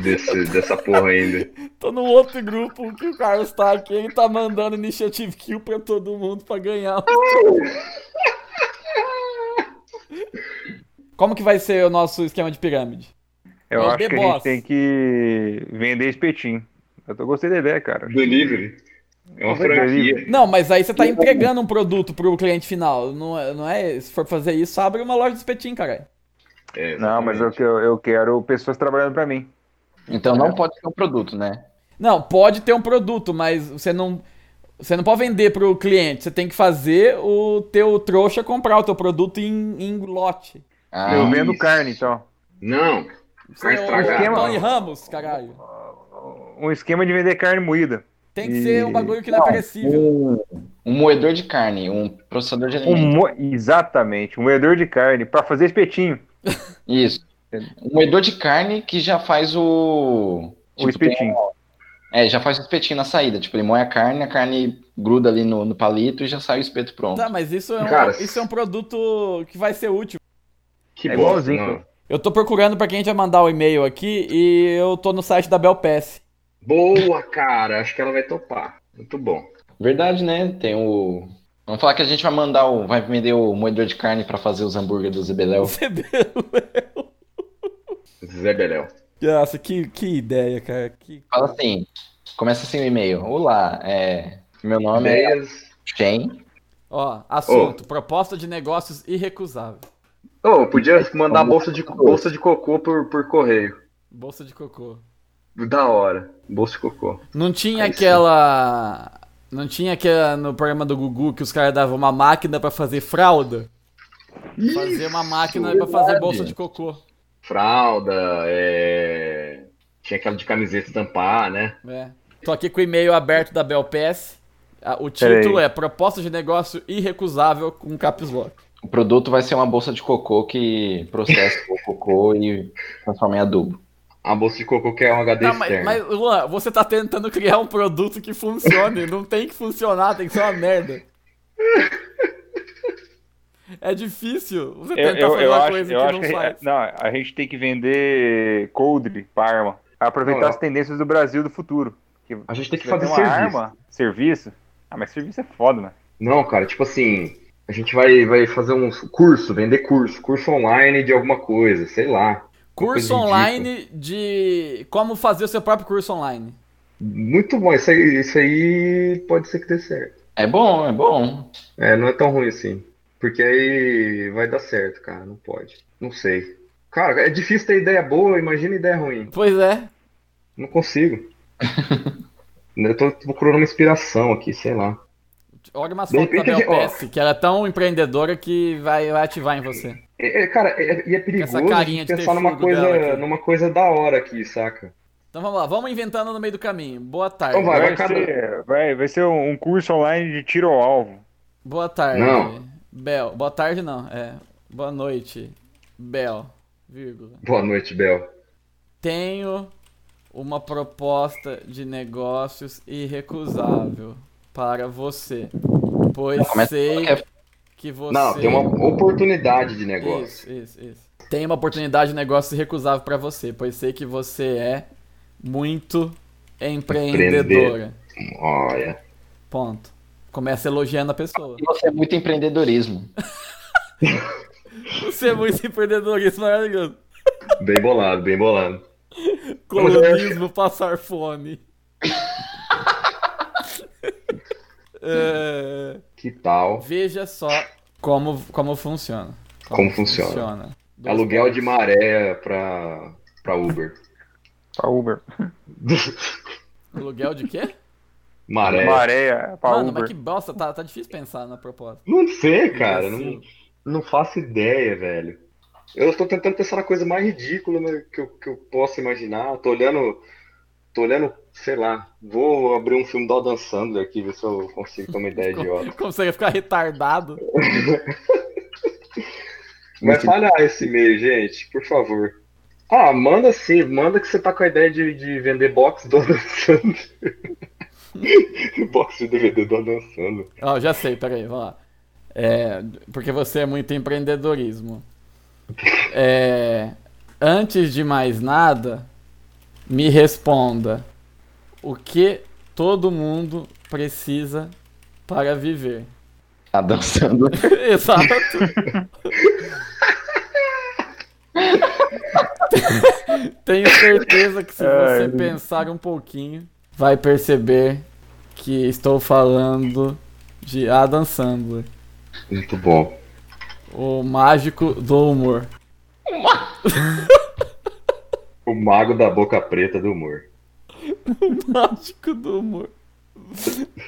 Speaker 5: Desse, dessa porra ainda.
Speaker 2: Tô no outro grupo que o Carlos tá aqui, ele tá mandando initiative kill pra todo mundo pra ganhar. Como que vai ser o nosso esquema de pirâmide?
Speaker 4: Eu
Speaker 2: É o
Speaker 4: acho que a
Speaker 2: Boss.
Speaker 4: gente tem que vender espetinho. Eu tô gostei da ideia, cara.
Speaker 5: Delivery. É uma franquia.
Speaker 2: Não, mas aí você tá entregando um produto pro cliente final. Não é, não é se for fazer isso, abre uma loja de espetinho, caralho.
Speaker 5: É,
Speaker 4: Não, mas eu, eu, eu quero pessoas trabalhando pra mim.
Speaker 3: Então não pode ser um produto, né?
Speaker 2: Não, pode ter um produto, mas você não você não pode vender pro cliente. Você tem que fazer o teu trouxa comprar o teu produto em, em lote.
Speaker 3: Ah,
Speaker 4: eu vendo
Speaker 5: isso.
Speaker 4: carne, então.
Speaker 5: Não.
Speaker 2: Você
Speaker 5: Carne
Speaker 2: é o
Speaker 5: estragada.
Speaker 2: Tony Ramos, caralho.
Speaker 4: Um esquema de vender carne moída.
Speaker 2: Tem que
Speaker 4: E-
Speaker 2: ser um bagulho que não é perecível.
Speaker 3: um, um moedor de carne, um processador de
Speaker 4: Um
Speaker 3: alimentos.
Speaker 4: mo... Exatamente, um moedor de carne pra fazer espetinho.
Speaker 3: Isso. Um moedor de carne que já faz o.
Speaker 4: O
Speaker 3: tipo,
Speaker 4: espetinho.
Speaker 3: É, já faz o espetinho na saída. Tipo, ele moe a carne, a carne gruda ali no, no palito e já sai o espeto pronto.
Speaker 2: Tá, mas isso é, um,
Speaker 5: Cara,
Speaker 2: isso é um produto que vai ser útil.
Speaker 5: Que
Speaker 4: É
Speaker 5: não.
Speaker 2: Eu tô procurando pra quem a gente vai mandar o e-mail aqui e eu tô no site da Belpass.
Speaker 5: Boa, cara. Acho que ela vai topar. Muito bom.
Speaker 3: Verdade, né? Tem o. Vamos falar que a gente vai mandar o. Vai vender o moedor de carne pra fazer os hambúrgueres do Zebeléu.
Speaker 5: Zé Beléu.
Speaker 2: Nossa, que, que ideia, cara. Que...
Speaker 3: Fala assim. Começa assim o e-mail. Olá, é. Meu nome é
Speaker 5: Ideias.
Speaker 3: Shen.
Speaker 2: Ó, assunto, proposta de negócios irrecusável.
Speaker 5: Oh, podia mandar bolsa de, bolsa de cocô por, por correio.
Speaker 2: Bolsa de cocô.
Speaker 5: Da hora. Bolsa de cocô.
Speaker 2: Não tinha
Speaker 5: Aí sim.
Speaker 2: aquela. Não tinha aquela no programa do Gugu que os caras davam uma máquina pra fazer fralda? Fazer uma máquina pra fazer bolsa de cocô.
Speaker 5: Fralda, é... Tinha aquela de camiseta estampar, né?
Speaker 2: É. Tô aqui com o e-mail aberto da Belpass. O título é Proposta de Negócio Irrecusável com Caps Lock.
Speaker 3: O produto vai ser uma bolsa de cocô que processa o cocô e transforma em adubo.
Speaker 5: A bolsa de cocô que é um HD
Speaker 2: Não, mas,
Speaker 5: externo.
Speaker 2: mas, Luan, você tá tentando criar um produto que funcione. não tem que funcionar, tem que ser uma merda. É difícil você
Speaker 4: Eu,
Speaker 2: tentar
Speaker 4: eu,
Speaker 2: fazer
Speaker 4: eu
Speaker 2: uma
Speaker 4: acho,
Speaker 2: coisa
Speaker 4: eu
Speaker 2: que
Speaker 4: acho
Speaker 2: não
Speaker 4: que
Speaker 2: faz.
Speaker 4: não, a gente tem que vender coldre pra arma. Aproveitar
Speaker 5: Não,
Speaker 4: as tendências do Brasil do futuro. Que
Speaker 5: A gente tem que fazer
Speaker 4: uma
Speaker 5: serviço.
Speaker 4: arma, serviço. Ah, mas serviço é foda, mano.
Speaker 5: Não, cara, tipo assim, a gente vai, vai fazer um curso, vender curso, curso online de alguma coisa, sei lá.
Speaker 2: Curso online de como fazer o seu próprio curso online.
Speaker 5: Muito bom, isso aí, isso aí pode ser que dê certo.
Speaker 3: É bom, é bom.
Speaker 5: É, não é tão ruim assim. Porque aí vai dar certo, cara, não pode. Não sei. Cara, é difícil ter ideia boa, imagina ideia ruim.
Speaker 2: Pois é.
Speaker 5: Não consigo. Eu tô procurando uma inspiração aqui, sei lá.
Speaker 2: Olha umas
Speaker 5: De
Speaker 2: fotos da Bel que ela é tão empreendedora que vai, vai ativar em você.
Speaker 5: É, é, cara, é- e é, perigoso
Speaker 2: essa carinha de
Speaker 5: pensar numa coisa, numa coisa da hora aqui, saca?
Speaker 2: Então vamos lá, vamos inventando no meio do caminho. Boa tarde.
Speaker 5: Então vai,
Speaker 4: Vai, ser, vai, vai ser um curso online de tiro ao alvo.
Speaker 2: Boa tarde.
Speaker 5: Não.
Speaker 2: Bel. Boa tarde não, é. Boa noite. Bel. Vírgula.
Speaker 5: Boa noite, Bel.
Speaker 2: Tenho uma proposta de negócios irrecusável para você. Pois sei
Speaker 3: qualquer-
Speaker 2: que você.
Speaker 5: Não, tem uma oportunidade de negócio.
Speaker 2: Isso, isso, isso. Tem uma oportunidade de negócio irrecusável para você, pois sei que você é muito empreendedora.
Speaker 5: Olha.
Speaker 2: Ponto. Começa elogiando a pessoa.
Speaker 3: E você é muito empreendedorismo.
Speaker 2: Você é muito empreendedorismo maravilhoso.
Speaker 5: Bem bolado, bem bolado.
Speaker 2: Colonismo, passar fome. É,
Speaker 5: Que tal?
Speaker 2: veja só como, como funciona.
Speaker 5: Como funciona.
Speaker 2: Dois
Speaker 5: Aluguel de
Speaker 2: pontos.
Speaker 5: maré pra, pra Uber.
Speaker 4: Pra Uber.
Speaker 2: Aluguel de quê?
Speaker 5: Maré.
Speaker 4: Maré pra
Speaker 2: Mano,
Speaker 4: Uber.
Speaker 2: mas que bosta, tá, tá difícil pensar na proposta.
Speaker 5: Não sei, cara. Não,
Speaker 2: Imbecil.
Speaker 5: não faço ideia, velho. Eu estou tentando pensar na coisa mais ridícula né, que eu, que eu posso imaginar. Tô olhando. Tô olhando, sei lá. Vou abrir um filme do Adam Sandler aqui, ver se eu consigo ter uma ideia.
Speaker 2: Como você ia ficar retardado?
Speaker 5: Vai falhar esse e-mail, gente, por favor. Ah, manda sim, manda que você tá com a ideia de, de vender box do Adam Sandler. box de DVD do Adam Sandler.
Speaker 2: Ó, já sei, peraí, vamos lá. É, porque você é muito empreendedorismo. É, antes de mais nada, me responda. O que todo mundo precisa para viver?
Speaker 3: Tá dançando.
Speaker 2: Exato. Tenho certeza que se
Speaker 4: Ai,
Speaker 2: você
Speaker 4: meu.
Speaker 2: pensar um pouquinho, vai perceber que estou falando de Adam Sandler,
Speaker 5: Muito bom.
Speaker 2: o mágico do humor.
Speaker 5: O mago da boca preta do humor.
Speaker 2: O mágico do humor.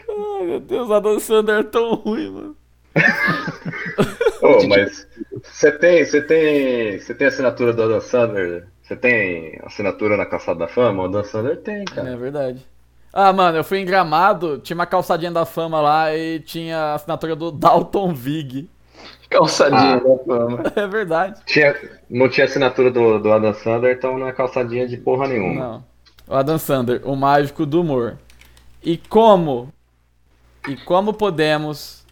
Speaker 2: Ai meu Deus, Adam Sandler é tão ruim, mano.
Speaker 5: Ô, mas você tem, você tem, você tem assinatura do Adam Sandler? Você tem assinatura na Calçada da Fama? O Adam Sandler tem, cara.
Speaker 2: É verdade. Ah, mano, eu fui em Gramado, tinha uma calçadinha da fama lá e tinha a assinatura do Dalton Vig.
Speaker 3: Calçadinha
Speaker 5: Ah.
Speaker 3: da fama.
Speaker 2: É verdade.
Speaker 5: Tinha, não tinha assinatura do, do Adam Sandler, então não é calçadinha de porra nenhuma.
Speaker 2: Não. O Adam Sandler, o mágico do humor. E como? E como podemos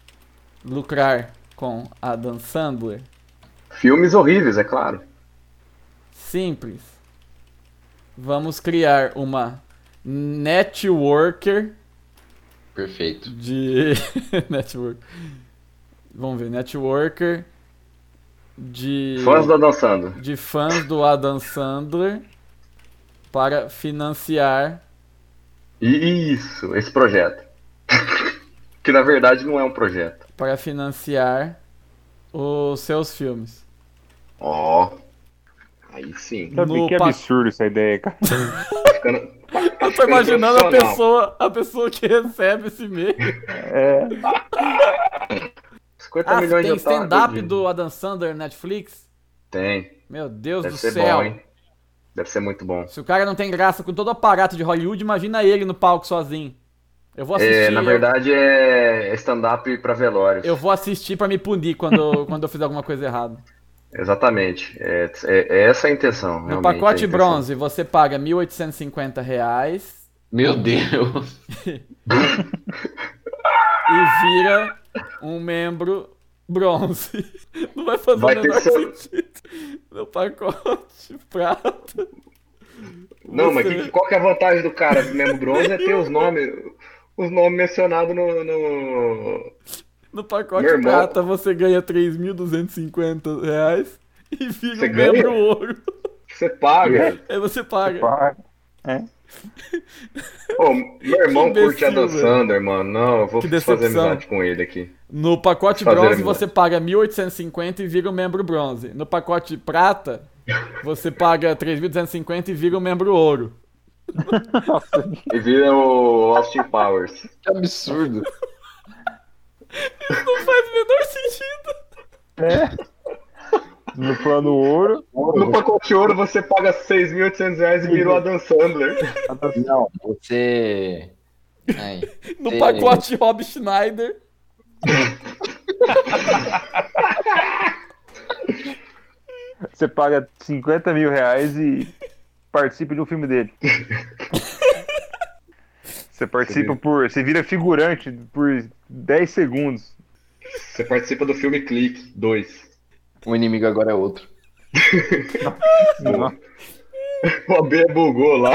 Speaker 2: lucrar com Adam Sandler?
Speaker 5: Filmes horríveis, é claro.
Speaker 2: Simples. Vamos criar uma networker
Speaker 3: Perfeito.
Speaker 2: de network. Vamos ver, networker de
Speaker 5: Fãs do Adam Sandler.
Speaker 2: de fãs do Adam Sandler para financiar
Speaker 5: Isso, esse projeto. que na verdade não é um projeto.
Speaker 2: para financiar os seus filmes.
Speaker 5: Ó. Aí sim.
Speaker 4: Sabe
Speaker 2: no
Speaker 4: que absurdo essa ideia, cara.
Speaker 5: Ficando,
Speaker 2: Eu tô imaginando a pessoa, a pessoa que recebe esse e-mail.
Speaker 4: É,
Speaker 5: 50
Speaker 2: Ah,
Speaker 5: milhões
Speaker 2: tem
Speaker 5: de otários.
Speaker 2: stand-up do Adam Sandler Netflix?
Speaker 5: Tem.
Speaker 2: Meu Deus
Speaker 5: Deve
Speaker 2: do
Speaker 5: ser
Speaker 2: céu.
Speaker 5: bom, hein? Deve ser muito bom.
Speaker 2: Se o cara não tem graça com todo o aparato de Hollywood, imagina ele no palco sozinho. Eu vou assistir.
Speaker 5: É, na
Speaker 2: eu-
Speaker 5: verdade é stand-up pra velórios.
Speaker 2: Eu vou assistir pra me punir quando, quando eu fizer alguma coisa errada.
Speaker 5: Exatamente. É, é- é essa a intenção.
Speaker 2: No
Speaker 5: realmente,
Speaker 2: pacote
Speaker 5: intenção.
Speaker 2: bronze, você paga 1.850 reais
Speaker 3: Meu Deus.
Speaker 2: e vira um membro bronze. Não vai fazer
Speaker 5: Vai
Speaker 2: o menor sentido. No pacote prata.
Speaker 5: Não, mas
Speaker 2: você-
Speaker 5: que- qual que é a vantagem do cara mesmo bronze é ter os nomes, os nomes mencionados no, no-
Speaker 2: No pacote
Speaker 5: Meu irmão-
Speaker 2: prata você ganha 3.250 reais e vira
Speaker 5: Você
Speaker 2: um membro ouro.
Speaker 5: Você paga.
Speaker 2: Aí você paga.
Speaker 4: pá, é.
Speaker 5: Ô, meu irmão
Speaker 2: Que
Speaker 5: curte
Speaker 2: imbecil,
Speaker 5: Adam
Speaker 2: velho.
Speaker 5: Sandler, mano. Não, eu vou
Speaker 2: Que
Speaker 5: fazer amizade com ele aqui.
Speaker 2: No pacote
Speaker 5: Fazer
Speaker 2: bronze
Speaker 5: amizade.
Speaker 2: você paga 1.850 e vira um membro bronze. No pacote prata você paga 3.250 e vira um membro ouro.
Speaker 5: E vira o Austin Powers.
Speaker 3: Que absurdo.
Speaker 2: Não faz o menor sentido.
Speaker 4: É. No plano ouro.
Speaker 5: No pacote ouro você paga 6.800 reais e vira o Adam Sandler.
Speaker 3: Não, você. Ai,
Speaker 2: No
Speaker 3: você-
Speaker 2: pacote Rob Schneider.
Speaker 4: Você paga 50 mil reais e participa de um filme dele. Você participa por. Você vira figurante por 10 segundos.
Speaker 5: Você participa do filme Clique 2.
Speaker 3: O inimigo agora é outro.
Speaker 5: O AB bugou lá.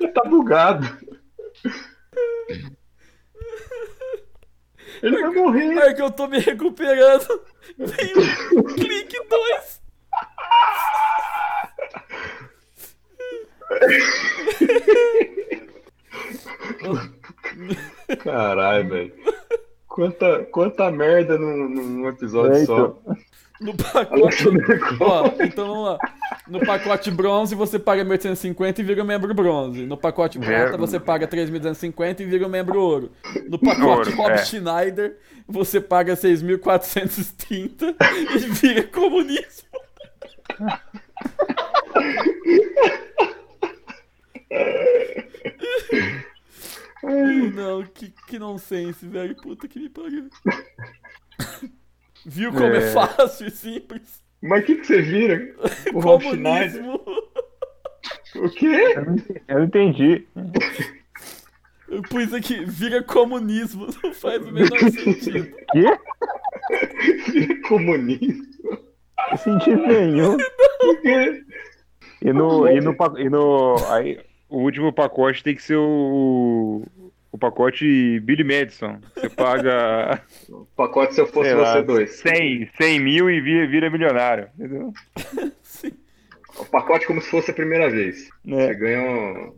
Speaker 5: Ele tá bugado. Ele vai morrer.
Speaker 2: É que eu tô me recuperando. Vem o clique 2.
Speaker 5: Caralho, velho. Quanta, quanta merda num, num episódio
Speaker 4: É,
Speaker 5: só.
Speaker 4: então.
Speaker 2: No pacote. Ó, então vamos lá. No pacote bronze você paga 1.850 e vira membro bronze. No pacote prata
Speaker 4: É.
Speaker 2: você paga 3.250 e vira membro ouro. No pacote
Speaker 4: Ouro,
Speaker 2: Rob
Speaker 4: é.
Speaker 2: Schneider você paga 6.430 e vira comunismo. Não, que, que nonsense, velho. Puta que me pariu. Viu como é,
Speaker 4: É.
Speaker 2: fácil e simples?
Speaker 5: Mas o que, que você vira? O?
Speaker 2: Comunismo.
Speaker 5: O quê?
Speaker 4: Eu não entendi.
Speaker 2: Eu pus aqui, vira comunismo. Não faz o menor sentido.
Speaker 4: Quê?
Speaker 5: Vira comunismo?
Speaker 4: Não sentido nenhum.
Speaker 5: Quê?
Speaker 4: E no, e no, e no aí, o último pacote tem que ser o, o pacote Billy Madison. Você paga
Speaker 5: O pacote se eu fosse
Speaker 4: lá,
Speaker 5: você dois.
Speaker 4: 100, 100 mil e vira, vira milionário. Entendeu?
Speaker 5: O pacote como se fosse a primeira vez. Você
Speaker 4: É.
Speaker 5: ganha um...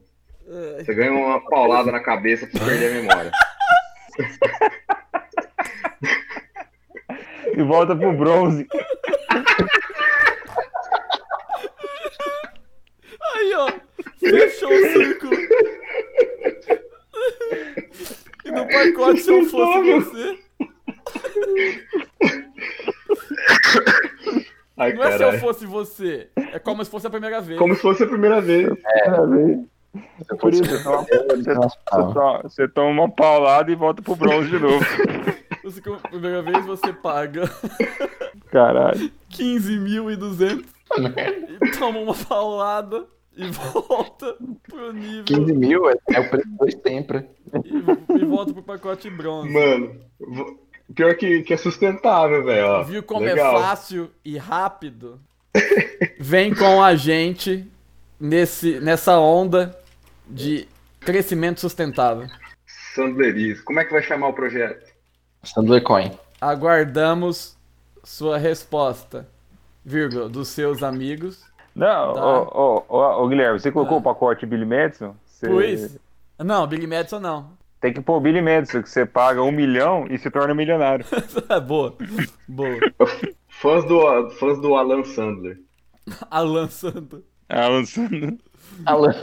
Speaker 5: Você ganha uma paulada na cabeça pra você perder a memória.
Speaker 4: E volta pro bronze.
Speaker 2: Aí, ó. Fechou o círculo. E no pacote, se eu fosse você.
Speaker 5: Ai,
Speaker 2: Não é se eu fosse você. É como se fosse a primeira vez.
Speaker 5: Como se fosse a primeira vez.
Speaker 4: Por isso, você toma, você, você toma- você toma uma paulada e volta pro bronze de novo.
Speaker 2: Você, primeira vez você paga
Speaker 4: Caralho.
Speaker 2: 15.200 e toma uma paulada e volta pro nível
Speaker 3: 15 mil é, é o preço do sempre.
Speaker 2: e, e volta pro pacote bronze.
Speaker 5: Mano, pior que, que é sustentável, velho.
Speaker 2: Viu como
Speaker 5: Legal.
Speaker 2: é fácil e rápido? Vem com a gente nesse, nessa onda de crescimento sustentável.
Speaker 5: Sandlerismo. Como é que vai chamar o projeto?
Speaker 3: Sandler Coin.
Speaker 2: Aguardamos sua resposta, vírgula, dos seus amigos.
Speaker 4: Não,
Speaker 2: Tá.
Speaker 4: ô, ô, ô, ô, Guilherme, você colocou
Speaker 2: Ah.
Speaker 4: o pacote Billy Madison? Você
Speaker 2: Pois. Não, Billy Madison não.
Speaker 4: Tem que pôr o Billy Madison, que você paga um milhão e se torna milionário.
Speaker 2: Boa. Boa.
Speaker 5: Fãs do, fãs do Alan Sandler.
Speaker 2: Alan Santos.
Speaker 4: Ah, lançando.
Speaker 3: Alan.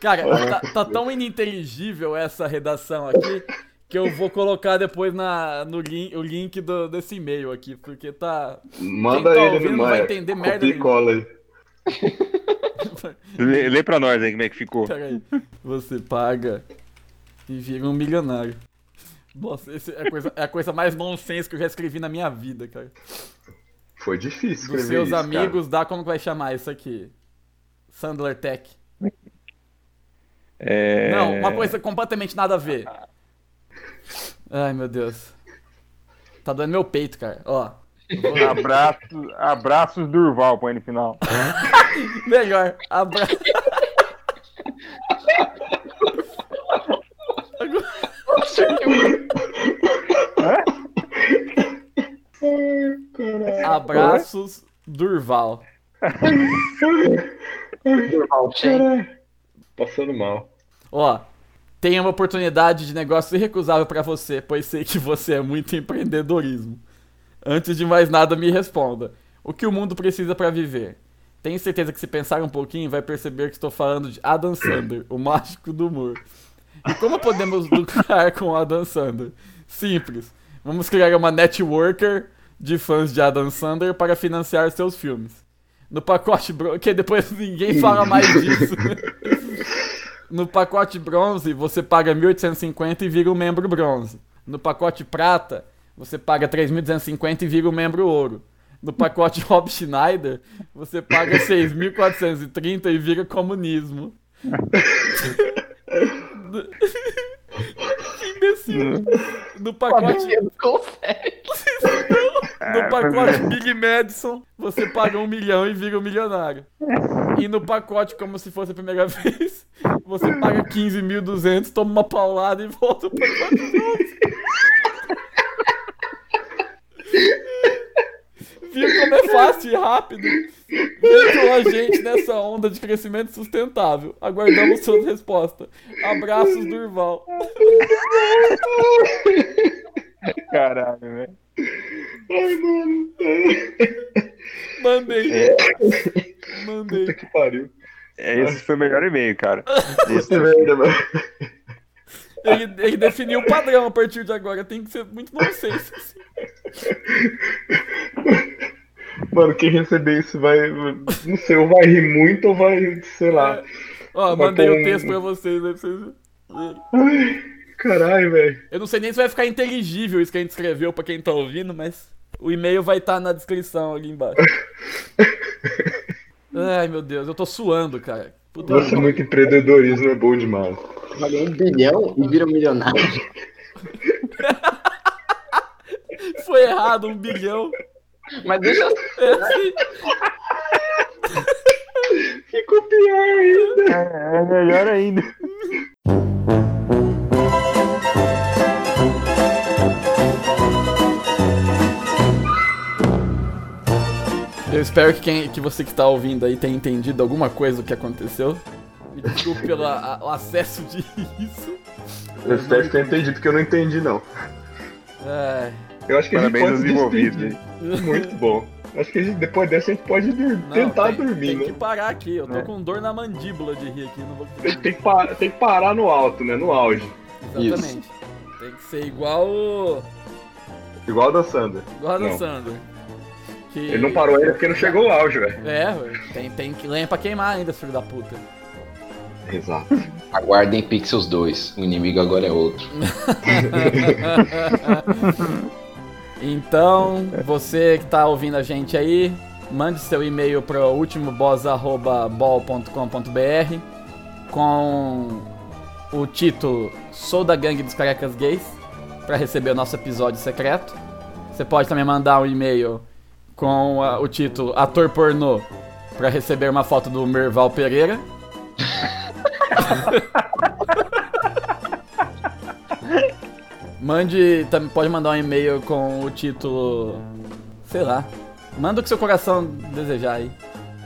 Speaker 2: Cara, tá, tá tão ininteligível essa redação aqui que eu vou colocar depois na, no link, o link do, desse e-mail aqui, porque tá.
Speaker 5: Manda
Speaker 2: tá
Speaker 5: ele no
Speaker 2: não vai entender
Speaker 5: Copia
Speaker 2: merda
Speaker 5: e
Speaker 2: nenhuma.
Speaker 5: cola aí.
Speaker 4: Lê, lê pra nós aí como é que ficou.
Speaker 2: Peraí. Você paga e vira um milionário. Nossa, esse é a coisa, é a coisa mais nonsense que eu já escrevi na minha vida, cara.
Speaker 5: Foi difícil
Speaker 2: Dos
Speaker 5: escrever
Speaker 2: seus
Speaker 5: isso,
Speaker 2: amigos, dá como que vai chamar isso aqui? Sandler Tech.
Speaker 4: É...
Speaker 2: Não, uma coisa completamente nada a ver. Ai, meu Deus. Tá doendo meu peito, cara. Ó.
Speaker 4: Abraços, abraços Durval, põe no final.
Speaker 2: Melhor. Abra... Abraços, Durval.
Speaker 5: cara. Passando mal.
Speaker 2: Ó, tenha uma oportunidade de negócio irrecusável pra você, pois sei que você é muito empreendedorismo. Antes de mais nada, me responda. O que o mundo precisa pra viver? Tenho certeza que se pensar um pouquinho, vai perceber que estou falando de Adam Sandler, o mágico do humor. E como podemos lucrar com Adam Sandler? Simples. Vamos criar uma networker de fãs de Adam Sandler para financiar seus filmes. No pacote bronze, que depois ninguém fala mais disso. No pacote bronze, você paga 1.850 e vira um membro bronze. No pacote prata, você paga 3.250 e vira um membro ouro. No pacote Rob Schneider, você paga 6.430 e vira comunismo. que imbecil. No pacote. No pacote Big Madison, você paga um milhão e vira um milionário. E no pacote, como se fosse a primeira vez, você paga 15.200, toma uma paulada e volta pro pacote. Viu como é fácil e rápido? Vem com a gente nessa onda de crescimento sustentável. Aguardamos sua resposta. Abraços, Durval.
Speaker 4: Caralho, velho.
Speaker 5: Ai, mano.
Speaker 2: Mandei.
Speaker 5: É.
Speaker 2: Mandei.
Speaker 5: Puta que pariu.
Speaker 4: É, esse foi o melhor e-mail, cara. Esse
Speaker 5: merda, mano.
Speaker 2: Ele, ele definiu o padrão a partir de agora. Tem que ser muito nonsense.
Speaker 5: Mano, quem receber isso vai. Não sei, ou vai rir muito ou vai, sei lá.
Speaker 2: Ó,
Speaker 5: Vai
Speaker 2: mandei o
Speaker 5: um-
Speaker 2: texto pra vocês aí pra vocês verem.
Speaker 5: Ai, caralho, velho.
Speaker 2: Eu não sei nem se vai ficar inteligível isso que a gente escreveu pra quem tá ouvindo, mas o e-mail vai estar na descrição ali embaixo. Ai, meu Deus, eu tô suando, cara. Puta
Speaker 5: Nossa, muito empreendedorismo é bom demais.
Speaker 3: Valeu um bilhão e vira um milionário.
Speaker 2: Foi errado, um bilhão.
Speaker 3: Mas deixa eu.
Speaker 2: É assim.
Speaker 5: Ficou pior ainda.
Speaker 4: É, é melhor ainda.
Speaker 2: Eu espero que, quem, que você que tá ouvindo aí tenha entendido alguma coisa do que aconteceu. Me desculpe pelo a- o acesso de isso.
Speaker 5: Eu espero que tenha entendido, porque eu não entendi, não.
Speaker 2: É,
Speaker 5: Eu acho que
Speaker 4: Parabéns
Speaker 5: a gente pode
Speaker 4: envolvidos.
Speaker 5: Muito bom. Acho que a gente, depois dessa a gente pode dur-
Speaker 2: não,
Speaker 5: tentar
Speaker 2: tem,
Speaker 5: dormir,
Speaker 2: tem
Speaker 5: né?
Speaker 2: que parar aqui. Eu tô
Speaker 4: É.
Speaker 2: com dor na mandíbula de rir aqui. Não vou
Speaker 5: Tem, tem que parar, tem que parar no alto, né? No auge.
Speaker 2: Exatamente. Tem que ser igual o.
Speaker 5: Igual da Sandra.
Speaker 2: Igual a do
Speaker 5: Não.
Speaker 2: Que...
Speaker 5: Ele não parou ainda porque não chegou o auge, velho.
Speaker 2: É, tem, tem que lenha pra queimar ainda, filho da puta.
Speaker 5: Exato.
Speaker 3: Aguardem Pixels 2. O inimigo agora é outro.
Speaker 2: Então, você que tá ouvindo a gente aí, mande seu e-mail para ultimoboss.bol.com.br com o título Sou da Gangue dos Carecas Gays para receber o nosso episódio secreto. Você pode também mandar um e-mail com ah, o título Ator Pornô para receber uma foto do Merval Pereira. Mande, também pode mandar um e-mail com o título, sei lá. Manda o que seu coração desejar aí.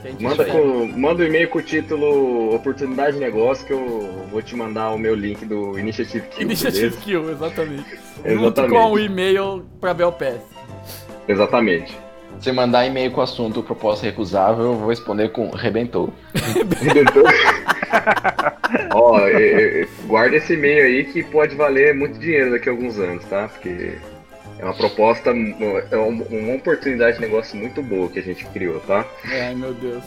Speaker 2: a
Speaker 5: Manda, com, manda um e-mail com o título Oportunidade de Negócio que eu vou te mandar o meu link do Initiative Kill.
Speaker 2: Initiative
Speaker 5: beleza?
Speaker 2: Kill, exatamente. Junto
Speaker 5: Exatamente.
Speaker 2: com o e-mail pra Belpass.
Speaker 5: Exatamente.
Speaker 3: Se mandar e-mail com o assunto proposta recusável, eu vou responder com rebentou.
Speaker 5: Redentor. Ó, é, guarda esse e-mail aí que pode valer muito dinheiro daqui a alguns anos, tá? Porque é uma proposta, é um- uma oportunidade de negócio muito boa que a gente criou, tá?
Speaker 2: Ai, meu Deus.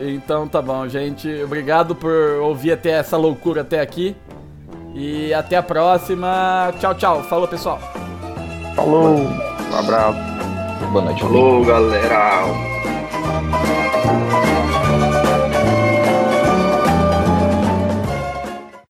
Speaker 2: Então tá bom, gente. Obrigado por ouvir até essa loucura até aqui. E até a próxima. Tchau, tchau. Falou, pessoal.
Speaker 4: Falou. Um abraço.
Speaker 3: Boa noite,
Speaker 5: Falou, galera!